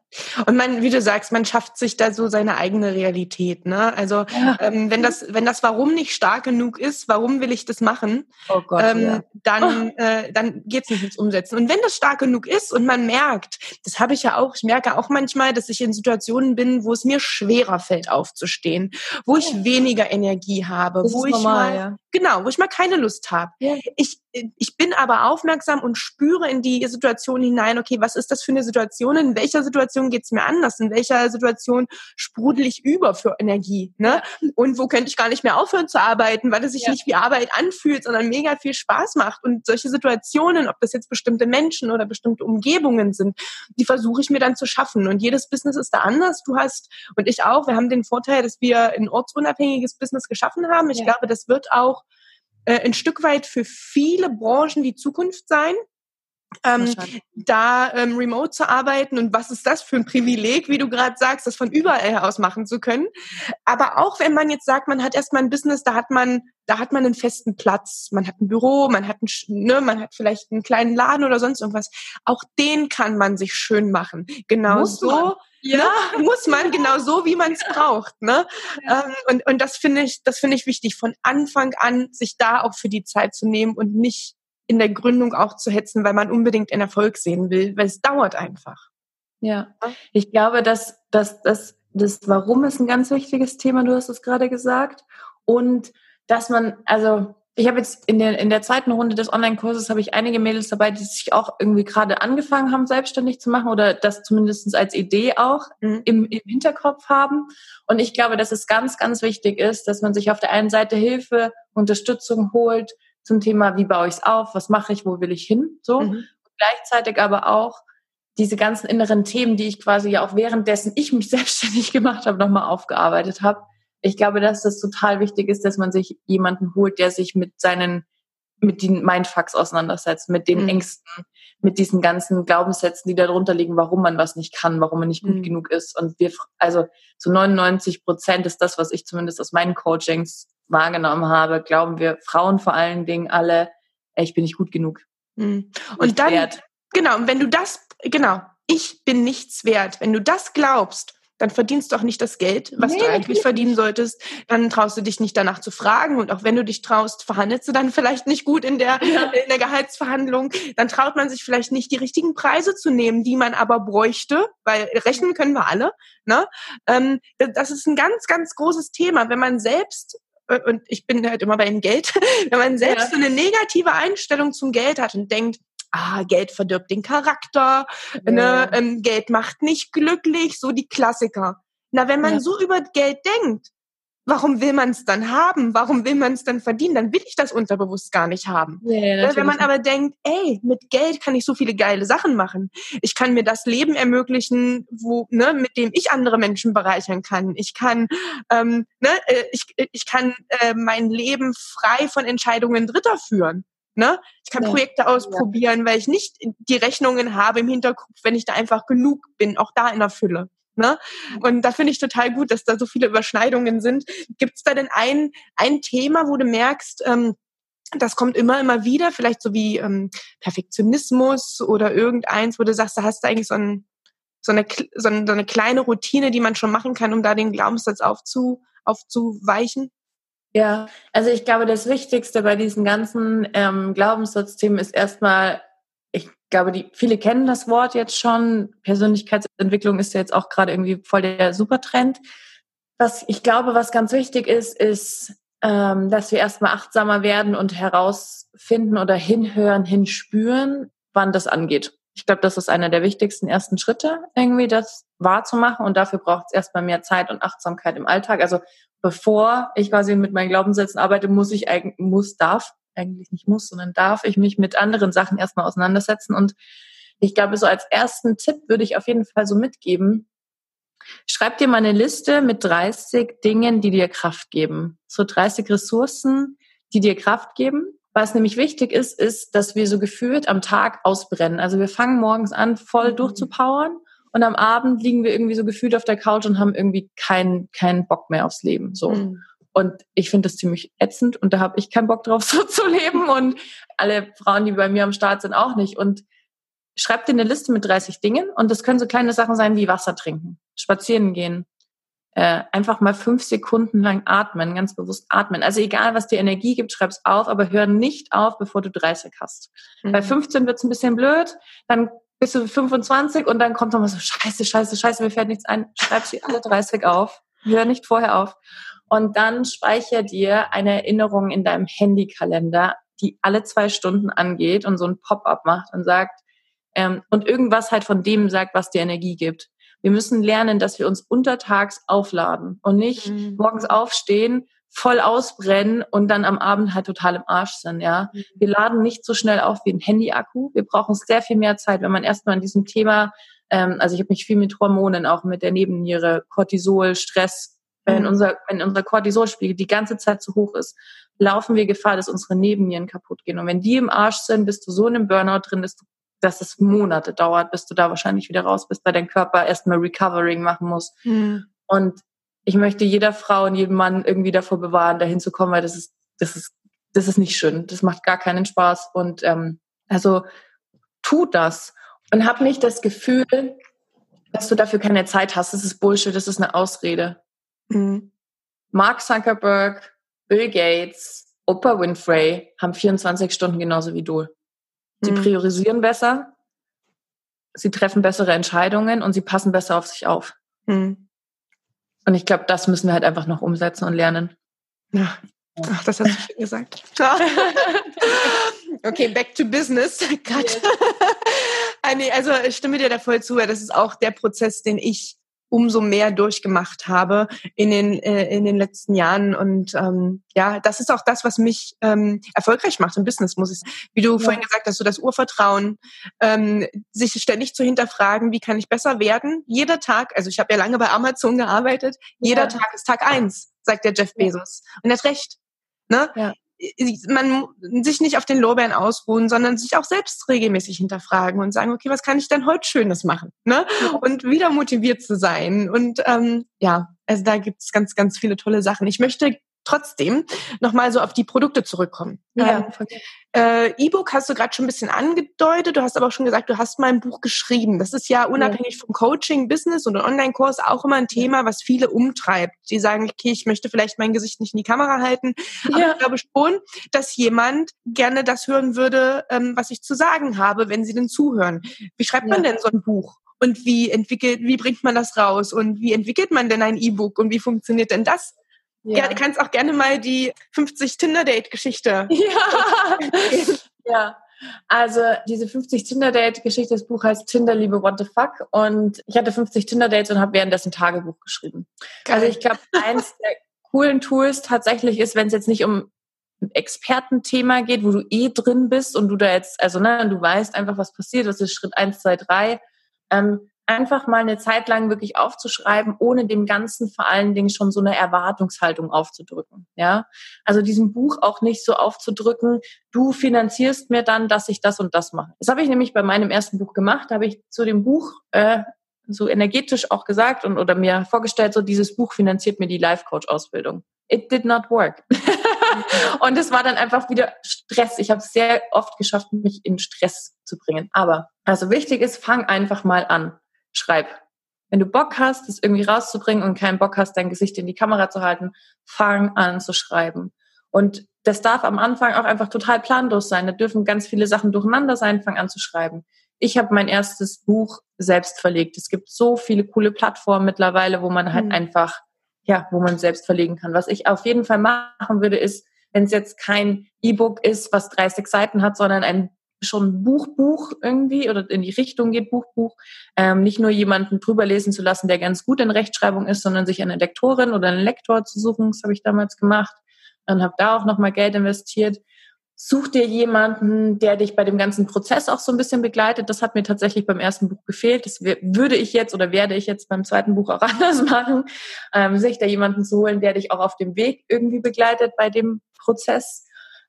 A: Und man, wie du sagst, man schafft sich da so seine eigene Realität. Ne? Also ja. ähm, wenn das, wenn das Warum nicht stark genug ist, warum will ich das machen? Oh Gott, ähm, ja. Dann, oh. äh, dann geht's nicht ins Umsetzen. Und wenn das stark genug ist und man merkt, das habe ich ja auch, ich merke auch manchmal, dass ich in Situationen bin, wo es mir schwerer fällt aufzustehen, wo ich weniger Energie habe, das wo ich normal, mal, genau, wo ich mal keine Lust habe. Ich ich bin aber aufmerksam und spüre in die Situation hinein, okay, was ist das für eine Situation? In welcher Situation geht's mir anders? In welcher Situation sprudel ich über für Energie? Ne? Und wo könnte ich gar nicht mehr aufhören zu arbeiten, weil es sich ja. nicht wie Arbeit anfühlt, sondern mega viel Spaß macht. Und solche Situationen, ob das jetzt bestimmte Menschen oder bestimmte Umgebungen sind, die versuche ich mir dann zu schaffen. Und jedes Business ist da anders. Du hast und ich auch, wir haben den Vorteil, dass wir ein ortsunabhängiges Business geschaffen haben. Ich ja. glaube, das wird auch äh, ein Stück weit für viele Branchen die Zukunft sein. Ähm, da ähm, remote zu arbeiten und was ist das für ein Privileg, wie du gerade sagst, das von überall aus machen zu können. Aber auch wenn man jetzt sagt, man hat erstmal ein Business, da hat man, da hat man einen festen Platz, man hat ein Büro, man hat ein, ne, man hat vielleicht einen kleinen Laden oder sonst irgendwas. Auch den kann man sich schön machen. Genau Muss so. Man. Ja. Ne, muss man genau so, wie man es braucht. Ne? Ja. Ähm, und, und das finde ich, das finde ich wichtig, von Anfang an sich da auch für die Zeit zu nehmen und nicht in der Gründung auch zu hetzen, weil man unbedingt einen Erfolg sehen will, weil es dauert einfach.
B: Ja, ich glaube, dass, dass, dass das Warum ist ein ganz wichtiges Thema, du hast es gerade gesagt. Und dass man, also ich habe jetzt in der, in der zweiten Runde des Online-Kurses habe ich einige Mädels dabei, die sich auch irgendwie gerade angefangen haben, selbstständig zu machen oder das zumindest als Idee auch mhm. im, im Hinterkopf haben. Und ich glaube, dass es ganz, ganz wichtig ist, dass man sich auf der einen Seite Hilfe, Unterstützung holt zum Thema, wie baue ich es auf, was mache ich, wo will ich hin, so. Mhm. Gleichzeitig aber auch diese ganzen inneren Themen, die ich quasi ja auch währenddessen ich mich selbstständig gemacht habe, nochmal aufgearbeitet habe ich glaube, dass das total wichtig ist, dass man sich jemanden holt, der sich mit seinen, mit den Mindfucks auseinandersetzt, mit den mhm. Ängsten, mit diesen ganzen Glaubenssätzen, die darunter liegen, warum man was nicht kann, warum man nicht gut mhm. genug ist. Und wir, also zu 99 Prozent ist das, was ich zumindest aus meinen Coachings wahrgenommen habe, glauben wir Frauen vor allen Dingen alle, ey, ich bin nicht gut genug.
A: Mhm. Und dann, wert. genau, und wenn du das, genau, ich bin nichts wert, wenn du das glaubst, dann verdienst du auch nicht das Geld, was nee, du eigentlich verdienen solltest. Dann traust du dich nicht danach zu fragen. Und auch wenn du dich traust, verhandelst du dann vielleicht nicht gut in der, ja. in der Gehaltsverhandlung. Dann traut man sich vielleicht nicht, die richtigen Preise zu nehmen, die man aber bräuchte, weil rechnen können wir alle. Ne? Ähm, das ist ein ganz, ganz großes Thema. Wenn man selbst äh, und ich bin halt immer bei dem Geld, wenn man selbst ja. so eine negative Einstellung zum Geld hat und denkt, ah, Geld verdirbt den Charakter, ja. ne, ähm, Geld macht nicht glücklich, so die Klassiker. Na, wenn man ja. so über Geld denkt, warum will man es dann haben? Warum will man es dann verdienen? Dann will ich das unterbewusst gar nicht haben. Ja, wenn man aber denkt, ey, mit Geld kann ich so viele geile Sachen machen. Ich kann mir das Leben ermöglichen, wo, ne, mit dem ich andere Menschen bereichern kann. Ich kann, ähm, ne, äh, ich, ich kann äh, mein Leben frei von Entscheidungen Dritter führen. Ne? Ich kann ja. Projekte ausprobieren, weil ich nicht die Rechnungen habe im Hinterkopf, wenn ich da einfach genug bin, auch da in der Fülle. Ne? Und da finde ich total gut, dass da so viele Überschneidungen sind. Gibt es da denn ein, ein Thema, wo du merkst, ähm, das kommt immer, immer wieder, vielleicht so wie ähm, Perfektionismus oder irgendeins, wo du sagst, da hast du eigentlich so, ein, so, eine, so, eine, so eine kleine Routine, die man schon machen kann, um da den Glaubenssatz aufzu, aufzuweichen?
B: Ja, also ich glaube, das Wichtigste bei diesen ganzen ähm, Glaubenssatzthemen ist erstmal, ich glaube, die viele kennen das Wort jetzt schon. Persönlichkeitsentwicklung ist ja jetzt auch gerade irgendwie voll der Supertrend. Was ich glaube, was ganz wichtig ist, ist, ähm, dass wir erstmal achtsamer werden und herausfinden oder hinhören, hinspüren, wann das angeht. Ich glaube, das ist einer der wichtigsten ersten Schritte, irgendwie das wahrzumachen. Und dafür braucht es erstmal mehr Zeit und Achtsamkeit im Alltag. Also bevor ich quasi mit meinen Glaubenssätzen arbeite, muss ich eigentlich, muss, darf eigentlich nicht muss, sondern darf ich mich mit anderen Sachen erstmal auseinandersetzen. Und ich glaube, so als ersten Tipp würde ich auf jeden Fall so mitgeben, schreib dir mal eine Liste mit 30 Dingen, die dir Kraft geben. So 30 Ressourcen, die dir Kraft geben. Was nämlich wichtig ist, ist, dass wir so gefühlt am Tag ausbrennen. Also wir fangen morgens an, voll mhm. durchzupowern und am Abend liegen wir irgendwie so gefühlt auf der Couch und haben irgendwie keinen keinen Bock mehr aufs Leben. So. Mhm. Und ich finde das ziemlich ätzend und da habe ich keinen Bock drauf, so zu leben. Und alle Frauen, die bei mir am Start sind, auch nicht. Und schreib dir eine Liste mit 30 Dingen und das können so kleine Sachen sein wie Wasser trinken, spazieren gehen, äh, einfach mal fünf Sekunden lang atmen, ganz bewusst atmen. Also egal, was dir Energie gibt, schreib's auf, aber hör nicht auf, bevor du 30 hast. Mhm. Bei 15 wird's ein bisschen blöd, dann bist du 25 und dann kommt nochmal so, scheiße, scheiße, scheiße, mir fällt nichts ein. Schreib sie alle 30 auf. Hör nicht vorher auf. Und dann speicher dir eine Erinnerung in deinem Handykalender, die alle zwei Stunden angeht und so ein Pop-up macht und sagt, ähm, und irgendwas halt von dem sagt, was dir Energie gibt. Wir müssen lernen, dass wir uns untertags aufladen und nicht mhm. morgens aufstehen, voll ausbrennen und dann am Abend halt total im Arsch sind, ja. Mhm. Wir laden nicht so schnell auf wie ein Handy-Akku. Wir brauchen sehr viel mehr Zeit, wenn man erstmal an diesem Thema, ähm, also ich habe mich viel mit Hormonen, auch mit der Nebenniere, Cortisol, Stress, wenn mhm. unser, wenn unser Cortisolspiegel die ganze Zeit zu hoch ist, laufen wir Gefahr, dass unsere Nebennieren kaputt gehen. Und wenn die im Arsch sind, bist du so in einem Burnout drin, dass, du, dass es Monate dauert, bis du da wahrscheinlich wieder raus bist, weil dein Körper erstmal Recovering machen muss. Mhm. Und ich möchte jeder Frau und jedem Mann irgendwie davor bewahren, dahin zu kommen, weil das ist, das ist, das ist nicht schön. Das macht gar keinen Spaß. Und ähm, also tu das und hab nicht das Gefühl, dass du dafür keine Zeit hast. Das ist Bullshit, das ist eine Ausrede. Mhm. Mark Zuckerberg, Bill Gates, Oprah Winfrey haben 24 Stunden genauso wie du. Sie mhm. priorisieren besser, sie treffen bessere Entscheidungen und sie passen besser auf sich auf. Mhm. Und ich glaube, das müssen wir halt einfach noch umsetzen und lernen.
A: Ja. Ach, das hast du schön gesagt. okay, back to business. Yes. also ich stimme dir da voll zu. Das ist auch der Prozess, den ich umso mehr durchgemacht habe in den äh, in den letzten Jahren. Und ähm, ja das ist auch das was mich ähm, erfolgreich macht im Business muss ich wie du ja. vorhin gesagt hast so das Urvertrauen ähm, sich ständig zu hinterfragen wie kann ich besser werden? Jeder Tag also ich habe ja lange bei Amazon gearbeitet jeder ja. Tag ist Tag eins sagt der Jeff Bezos. Und er hat recht ne? Ja man sich nicht auf den Lorbeeren ausruhen, sondern sich auch selbst regelmäßig hinterfragen und sagen, okay, was kann ich denn heute Schönes machen? Ne? Und wieder motiviert zu sein. Und ähm, ja, also da gibt es ganz, ganz viele tolle Sachen. Ich möchte trotzdem nochmal so auf die Produkte zurückkommen. Ja. Äh, E-Book hast du gerade schon ein bisschen angedeutet, du hast aber auch schon gesagt, du hast mal ein Buch geschrieben. Das ist ja unabhängig ja. vom Coaching, Business und Online-Kurs auch immer ein Thema, was viele umtreibt. Die sagen, okay, ich möchte vielleicht mein Gesicht nicht in die Kamera halten, aber ja. ich glaube schon, dass jemand gerne das hören würde, ähm, was ich zu sagen habe, wenn sie denn zuhören. Wie schreibt man denn so ein Buch? Und wie entwickelt, wie bringt man das raus? Und wie entwickelt man denn ein E-Book? Und wie funktioniert denn das? Ja. du kannst auch gerne mal die 50 Tinder-Date-Geschichte.
B: Ja. ja. Also diese 50 Tinder-Date-Geschichte, das Buch heißt Tinder, liebe What the fuck. Und ich hatte 50 Tinder-Dates und habe währenddessen Tagebuch geschrieben. Geil. Also ich glaube, eins der coolen Tools tatsächlich ist, wenn es jetzt nicht um ein Expertenthema geht, wo du eh drin bist und du da jetzt, also ne, du weißt einfach, was passiert, das ist Schritt eins, zwei, drei. Ähm, einfach mal eine Zeit lang wirklich aufzuschreiben, ohne dem Ganzen vor allen Dingen schon so eine Erwartungshaltung aufzudrücken. Ja, also diesem Buch auch nicht so aufzudrücken, du finanzierst mir dann, dass ich das und das mache. Das habe ich nämlich bei meinem ersten Buch gemacht, da habe ich zu dem Buch äh, so energetisch auch gesagt und oder mir vorgestellt, so dieses Buch finanziert mir die Life Coach Ausbildung. It did not work. und es war dann einfach wieder Stress. Ich habe es sehr oft geschafft, mich in Stress zu bringen. Aber also wichtig ist, fang einfach mal an schreib. Wenn du Bock hast, das irgendwie rauszubringen und keinen Bock hast, dein Gesicht in die Kamera zu halten, fang an zu schreiben. Und das darf am Anfang auch einfach total planlos sein. Da dürfen ganz viele Sachen durcheinander sein, fang an zu schreiben. Ich habe mein erstes Buch selbst verlegt. Es gibt so viele coole Plattformen mittlerweile, wo man halt mhm. einfach, ja, wo man selbst verlegen kann. Was ich auf jeden Fall machen würde, ist, wenn es jetzt kein E-Book ist, was 30 Seiten hat, sondern ein schon Buch, Buch irgendwie oder in die Richtung geht, Buch, Buch, ähm, nicht nur jemanden drüber lesen zu lassen, der ganz gut in Rechtschreibung ist, sondern sich eine Lektorin oder einen Lektor zu suchen. Das habe ich damals gemacht und habe da auch nochmal Geld investiert. such dir jemanden, der dich bei dem ganzen Prozess auch so ein bisschen begleitet. Das hat mir tatsächlich beim ersten Buch gefehlt. Das würde ich jetzt oder werde ich jetzt beim zweiten Buch auch anders machen, ähm, sich da jemanden zu holen, der dich auch auf dem Weg irgendwie begleitet bei dem Prozess.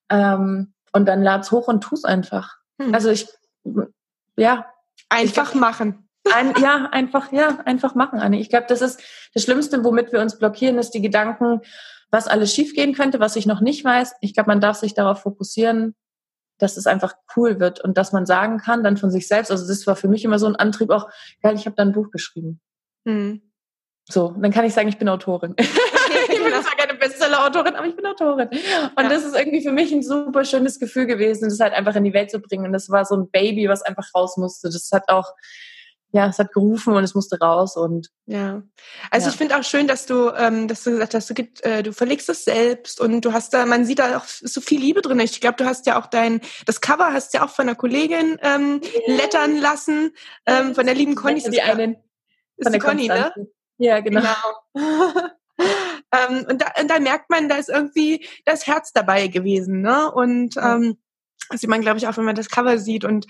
B: Ähm, und dann lad's hoch und tu's einfach. Hm. Also ich, ja.
A: Einfach ich, machen.
B: Ein, ja, einfach, ja, einfach machen, Anni. Ich glaube, das ist das Schlimmste, womit wir uns blockieren, ist die Gedanken, was alles schiefgehen könnte, was ich noch nicht weiß. Ich glaube, man darf sich darauf fokussieren, dass es einfach cool wird und dass man sagen kann, dann von sich selbst, also das war für mich immer so ein Antrieb auch, geil, ich habe da ein Buch geschrieben. Mhm. So, dann kann ich sagen, ich bin Autorin. ich bin zwar keine Bestseller-Autorin, aber ich bin Autorin. Und ja. das ist irgendwie für mich ein super schönes Gefühl gewesen, das halt einfach in die Welt zu bringen. Und das war so ein Baby, was einfach raus musste. Das hat auch ja, es hat gerufen und es musste raus und
A: ja. Also ja. ich finde auch schön, dass du, ähm, dass du gesagt hast, du, gibt, äh, du verlegst es selbst und du hast da, man sieht da auch so viel Liebe drin. Ich glaube, du hast ja auch dein, das Cover hast ja auch von einer Kollegin ähm, lettern lassen, ähm, von der lieben Conny.
B: Die einen
A: von der Conny, ne?
B: Ja, genau.
A: genau. ähm, und, da, und da merkt man, da ist irgendwie das Herz dabei gewesen, ne? Und ähm, das sieht man, glaube ich, auch, wenn man das Cover sieht. Und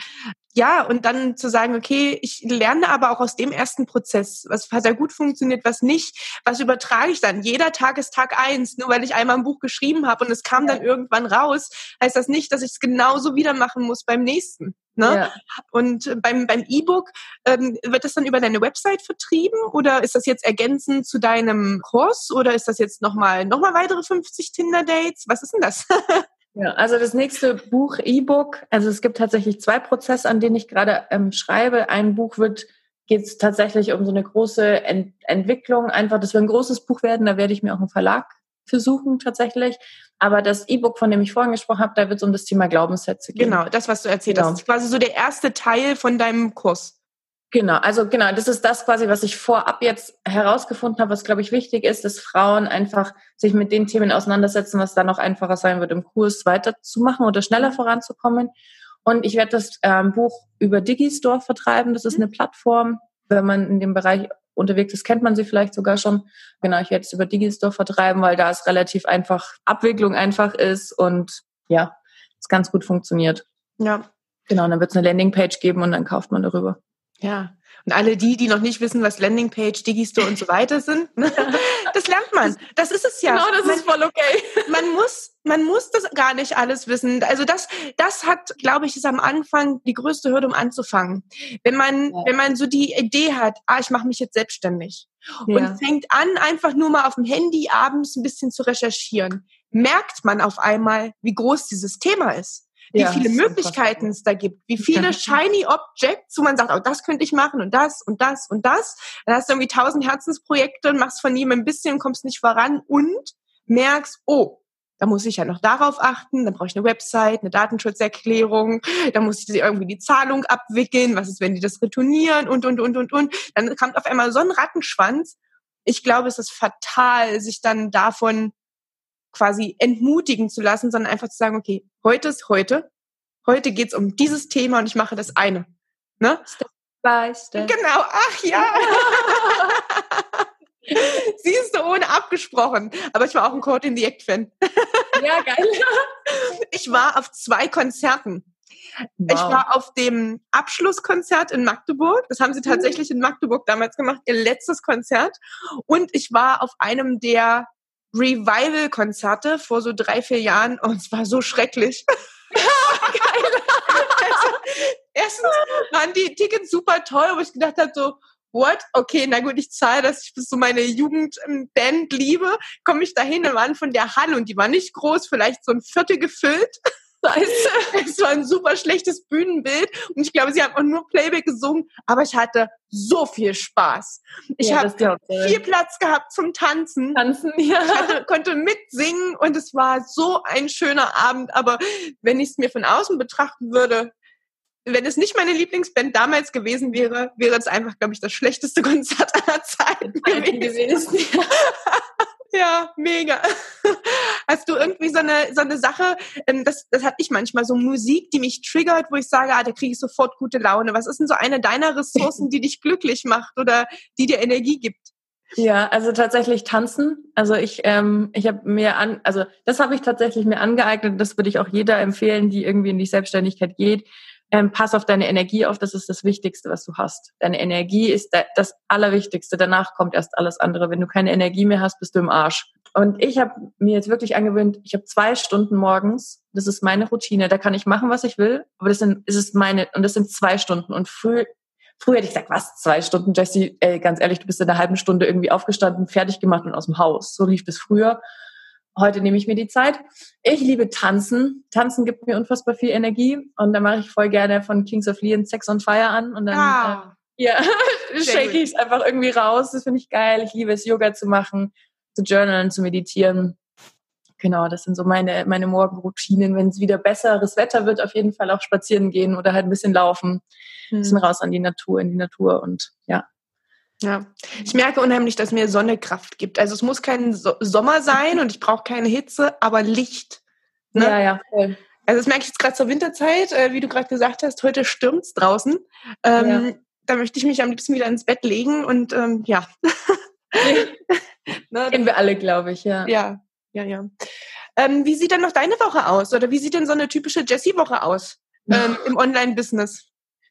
A: ja, und dann zu sagen, okay, ich lerne aber auch aus dem ersten Prozess, was hat da gut funktioniert, was nicht, was übertrage ich dann? Jeder Tag ist Tag eins, nur weil ich einmal ein Buch geschrieben habe und es kam dann irgendwann raus, heißt das nicht, dass ich es genauso wieder machen muss beim nächsten. Ne? Ja. Und beim, beim E-Book, ähm, wird das dann über deine Website vertrieben oder ist das jetzt ergänzend zu deinem Kurs oder ist das jetzt nochmal noch mal weitere 50 Tinder-Dates? Was ist denn das?
B: Ja, also das nächste Buch, E-Book, also es gibt tatsächlich zwei Prozesse, an denen ich gerade ähm, schreibe. Ein Buch wird, geht es tatsächlich um so eine große Ent Entwicklung, einfach, das wird ein großes Buch werden, da werde ich mir auch einen Verlag versuchen tatsächlich. Aber das E-Book, von dem ich vorhin gesprochen habe, da wird es um das Thema Glaubenssätze
A: gehen. Genau, das, was du erzählt genau. hast. Das ist quasi so der erste Teil von deinem Kurs.
B: Genau, also genau, das ist das quasi, was ich vorab jetzt herausgefunden habe, was glaube ich wichtig ist, dass Frauen einfach sich mit den Themen auseinandersetzen, was dann noch einfacher sein wird, im Kurs weiterzumachen oder schneller voranzukommen. Und ich werde das ähm, Buch über Digistore vertreiben. Das ist eine Plattform, wenn man in dem Bereich unterwegs ist, kennt man sie vielleicht sogar schon. Genau, ich werde es über Digistore vertreiben, weil da es relativ einfach, Abwicklung einfach ist und ja, es ganz gut funktioniert.
A: Ja.
B: Genau, und dann wird es eine Landingpage geben und dann kauft man darüber.
A: Ja. Und alle die, die noch nicht wissen, was Landingpage, Digistore und so weiter sind, ne? das lernt man. Das ist es ja.
B: Genau, das
A: man,
B: ist voll okay.
A: Man muss, man muss das gar nicht alles wissen. Also das, das hat, glaube ich, ist am Anfang die größte Hürde, um anzufangen. Wenn man, ja. wenn man so die Idee hat, ah, ich mache mich jetzt selbstständig ja. und fängt an, einfach nur mal auf dem Handy abends ein bisschen zu recherchieren, merkt man auf einmal, wie groß dieses Thema ist wie ja, viele Möglichkeiten es da gibt, wie viele shiny Objects, wo man sagt, oh, das könnte ich machen und das und das und das. Dann hast du irgendwie tausend Herzensprojekte und machst von jedem ein bisschen, kommst nicht voran und merkst, oh, da muss ich ja noch darauf achten, dann brauche ich eine Website, eine Datenschutzerklärung, dann muss ich irgendwie die Zahlung abwickeln, was ist, wenn die das retournieren und, und, und, und, und. Dann kommt auf einmal so ein Rattenschwanz. Ich glaube, es ist fatal, sich dann davon quasi entmutigen zu lassen, sondern einfach zu sagen, okay, heute ist heute. Heute geht's um dieses Thema und ich mache das eine. Ne? Step by step. Genau, ach ja. Siehst du, ohne abgesprochen. Aber ich war auch ein Code in the Act-Fan.
B: ja, geil.
A: Ich war auf zwei Konzerten. Wow. Ich war auf dem Abschlusskonzert in Magdeburg. Das haben sie tatsächlich in Magdeburg damals gemacht, ihr letztes Konzert. Und ich war auf einem der Revival-Konzerte vor so drei, vier Jahren und es war so schrecklich. Geil. also, erstens waren die Tickets super toll, wo ich gedacht habe, so, what? Okay, na gut, ich zahle das, ich bis so meine Jugendband liebe, komme ich dahin und waren von der Halle und die war nicht groß, vielleicht so ein Viertel gefüllt. Es war ein super schlechtes Bühnenbild und ich glaube, sie haben auch nur Playback gesungen, aber ich hatte so viel Spaß. Ich ja, habe viel Platz gehabt zum Tanzen.
B: Tanzen, ja.
A: Ich hatte, konnte mitsingen und es war so ein schöner Abend, aber wenn ich es mir von außen betrachten würde, wenn es nicht meine Lieblingsband damals gewesen wäre, wäre es einfach, glaube ich, das schlechteste Konzert aller Zeiten gewesen. gewesen. Ja, mega. Hast du irgendwie so eine, so eine Sache, ähm, das, das hatte ich manchmal, so Musik, die mich triggert, wo ich sage, ah, da kriege ich sofort gute Laune. Was ist denn so eine deiner Ressourcen, die dich glücklich macht oder die dir Energie gibt?
B: Ja, also tatsächlich tanzen. Also ich, ähm, ich habe mir an, also das habe ich tatsächlich mir angeeignet. Das würde ich auch jeder empfehlen, die irgendwie in die Selbstständigkeit geht. Ähm, pass auf deine Energie auf. Das ist das Wichtigste, was du hast. Deine Energie ist das Allerwichtigste. Danach kommt erst alles andere. Wenn du keine Energie mehr hast, bist du im Arsch. Und ich habe mir jetzt wirklich angewöhnt, ich habe zwei Stunden morgens, das ist meine Routine, da kann ich machen, was ich will, aber das sind, ist es meine, und das sind zwei Stunden. Und früh, früher hätte ich gesagt, was, zwei Stunden, Jesse, ey, ganz ehrlich, du bist in einer halben Stunde irgendwie aufgestanden, fertig gemacht und aus dem Haus. So lief das früher. Heute nehme ich mir die Zeit. Ich liebe Tanzen. Tanzen gibt mir unfassbar viel Energie und da mache ich voll gerne von Kings of Leon Sex on Fire an und dann ah, äh, ja, shake ich es einfach irgendwie raus. Das finde ich geil. Ich liebe es, Yoga zu machen zu journalen, zu meditieren. Genau, das sind so meine, meine Morgenroutinen. Wenn es wieder besseres Wetter wird, auf jeden Fall auch spazieren gehen oder halt ein bisschen laufen. Ein bisschen hm. raus an die Natur, in die Natur und ja.
A: Ja, ich merke unheimlich, dass mir Sonne Kraft gibt. Also es muss kein so Sommer sein und ich brauche keine Hitze, aber Licht.
B: Ne? Ja, ja, voll.
A: Also das merke ich jetzt gerade zur Winterzeit, äh, wie du gerade gesagt hast, heute stürmt's draußen. Ähm, ja. Da möchte ich mich am liebsten wieder ins Bett legen und ähm, ja.
B: ne, Kennen wir alle, glaube ich, ja.
A: Ja, ja, ja. Ähm, wie sieht denn noch deine Woche aus? Oder wie sieht denn so eine typische Jessie-Woche aus ähm, im Online-Business?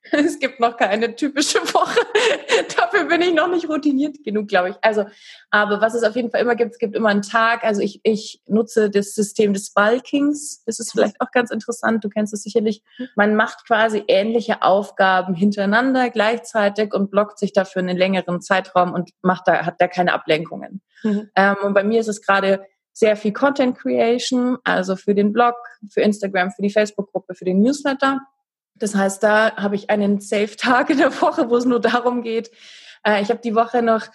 B: Es gibt noch keine typische Woche. Dafür bin ich noch nicht routiniert genug, glaube ich. Also, aber was es auf jeden Fall immer gibt, es gibt immer einen Tag. Also ich, ich nutze das System des Bulkings. Das ist vielleicht auch ganz interessant. Du kennst es sicherlich. Man macht quasi ähnliche Aufgaben hintereinander gleichzeitig und blockt sich dafür einen längeren Zeitraum und macht da, hat da keine Ablenkungen. Mhm. Ähm, und bei mir ist es gerade sehr viel Content Creation, also für den Blog, für Instagram, für die Facebook-Gruppe, für den Newsletter. Das heißt, da habe ich einen Safe-Tag in der Woche, wo es nur darum geht. Äh, ich habe die Woche noch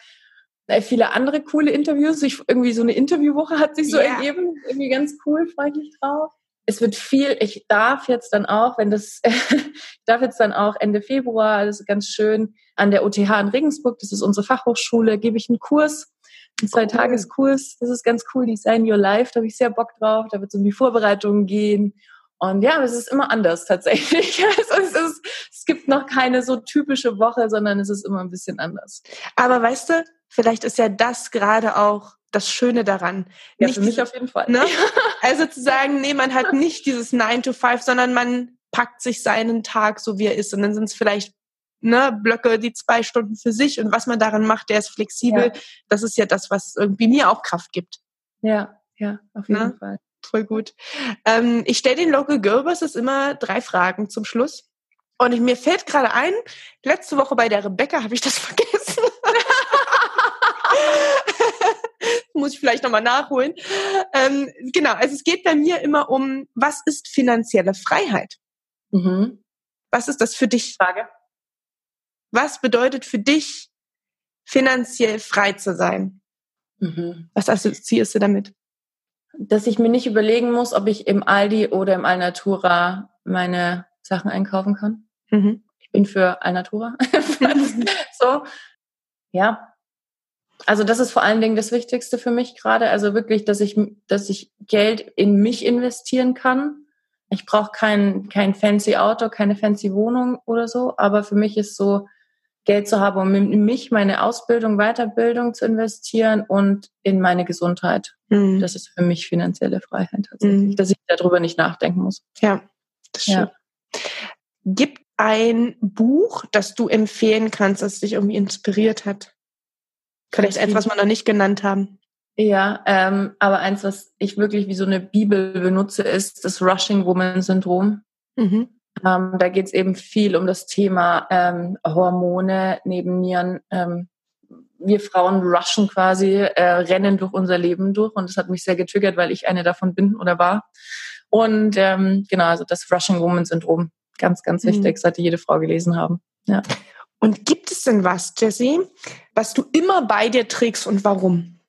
B: äh, viele andere coole Interviews. Ich, irgendwie so eine Interviewwoche hat sich so yeah. ergeben. Irgendwie ganz cool, freue ich mich drauf. Es wird viel, ich darf jetzt dann auch, wenn das, ich darf jetzt dann auch Ende Februar, das ist ganz schön, an der OTH in Regensburg, das ist unsere Fachhochschule, gebe ich einen Kurs, einen Zwei-Tages-Kurs. Das ist ganz cool, Design Your Life, da habe ich sehr Bock drauf. Da wird es um die Vorbereitungen gehen und ja, es ist immer anders tatsächlich. Also es, ist, es gibt noch keine so typische Woche, sondern es ist immer ein bisschen anders.
A: Aber weißt du, vielleicht ist ja das gerade auch das Schöne daran.
B: Ja, nicht für mich auf jeden Fall.
A: Ne? Also zu sagen, nee, man hat nicht dieses 9 to 5, sondern man packt sich seinen Tag so, wie er ist. Und dann sind es vielleicht ne, Blöcke, die zwei Stunden für sich. Und was man daran macht, der ist flexibel. Ja. Das ist ja das, was irgendwie mir auch Kraft gibt.
B: Ja, ja, auf jeden ne? Fall.
A: Voll gut. Ähm, ich stelle den Local Girlbusters immer drei Fragen zum Schluss. Und ich, mir fällt gerade ein, letzte Woche bei der Rebecca habe ich das vergessen. Muss ich vielleicht nochmal nachholen. Ähm, genau, also es geht bei mir immer um, was ist finanzielle Freiheit? Mhm. Was ist das für dich?
B: Frage.
A: Was bedeutet für dich, finanziell frei zu sein? Mhm. Was assoziierst du damit?
B: Dass ich mir nicht überlegen muss, ob ich im Aldi oder im Alnatura meine Sachen einkaufen kann. Mhm. Ich bin für Alnatura. so, ja. Also das ist vor allen Dingen das Wichtigste für mich gerade. Also wirklich, dass ich, dass ich Geld in mich investieren kann. Ich brauche kein, kein fancy Auto, keine fancy Wohnung oder so. Aber für mich ist so, Geld zu haben, um in mich, meine Ausbildung, Weiterbildung zu investieren und in meine Gesundheit. Mhm. Das ist für mich finanzielle Freiheit tatsächlich, mhm. dass ich darüber nicht nachdenken muss.
A: Ja, das stimmt. Ja. Gibt ein Buch, das du empfehlen kannst, das dich irgendwie inspiriert hat? Vielleicht eins, was wir noch nicht genannt haben.
B: Ja, ähm, aber eins, was ich wirklich wie so eine Bibel benutze, ist das Rushing Woman Syndrom. Mhm. Ähm, da geht es eben viel um das Thema ähm, Hormone, Nebennieren. Ähm, wir Frauen rushen quasi, äh, rennen durch unser Leben durch und das hat mich sehr getriggert, weil ich eine davon bin oder war. Und ähm, genau, also das Rushing Woman Syndrom, ganz, ganz wichtig, mhm. sollte jede Frau gelesen haben. Ja.
A: Und gibt es denn was, Jessie, was du immer bei dir trägst und warum?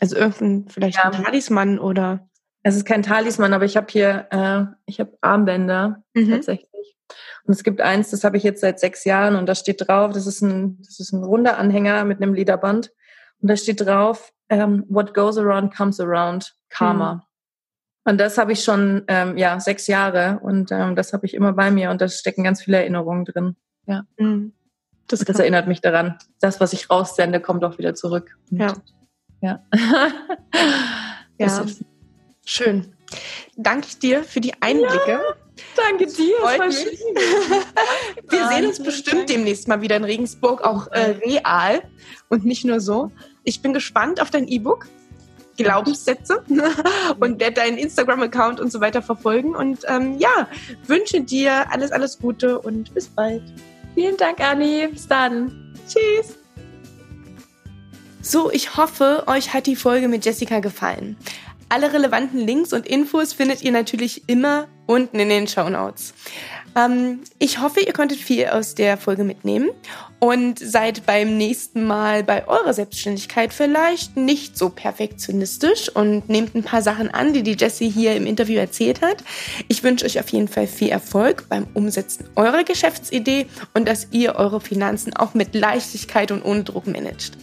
A: Also irgendein vielleicht ja. ein Talisman oder
B: es ist kein Talisman, aber ich habe hier, äh, ich habe Armbänder mhm. tatsächlich. Und es gibt eins, das habe ich jetzt seit sechs Jahren und da steht drauf, das ist ein, das ist ein runder Anhänger mit einem Lederband und da steht drauf, ähm, What goes around comes around, Karma. Mhm. Und das habe ich schon ähm, ja sechs Jahre und ähm, das habe ich immer bei mir und da stecken ganz viele Erinnerungen drin. Ja. Mhm. das, das erinnert mich daran. Das, was ich raussende, kommt auch wieder zurück.
A: Und ja.
B: Ja.
A: ja. Schön. Danke ich dir für die Einblicke. Ja,
B: danke dir.
A: Freut mich. Wir sehen uns bestimmt demnächst mal wieder in Regensburg, auch äh, real und nicht nur so. Ich bin gespannt auf dein E-Book. Glaubenssätze und werde deinen Instagram-Account und so weiter verfolgen. Und ähm, ja, wünsche dir alles, alles Gute und bis bald.
B: Vielen Dank, Anni. Bis dann. Tschüss.
A: So, ich hoffe, euch hat die Folge mit Jessica gefallen. Alle relevanten Links und Infos findet ihr natürlich immer unten in den Show Notes. Ähm, ich hoffe, ihr konntet viel aus der Folge mitnehmen und seid beim nächsten Mal bei eurer Selbstständigkeit vielleicht nicht so perfektionistisch und nehmt ein paar Sachen an, die die Jessie hier im Interview erzählt hat. Ich wünsche euch auf jeden Fall viel Erfolg beim Umsetzen eurer Geschäftsidee und dass ihr eure Finanzen auch mit Leichtigkeit und ohne Druck managt.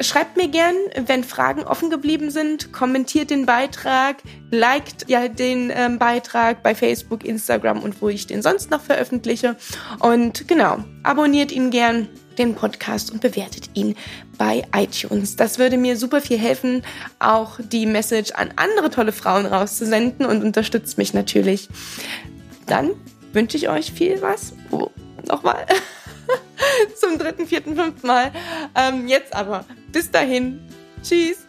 A: Schreibt mir gern, wenn Fragen offen geblieben sind, kommentiert den Beitrag, liked ja den ähm, Beitrag bei Facebook, Instagram und wo ich den sonst noch veröffentliche. Und genau, abonniert ihn gern, den Podcast und bewertet ihn bei iTunes. Das würde mir super viel helfen, auch die Message an andere tolle Frauen rauszusenden und unterstützt mich natürlich. Dann wünsche ich euch viel was. Oh, nochmal. Zum dritten, vierten, fünften Mal. Ähm, jetzt aber. Bis dahin. Tschüss.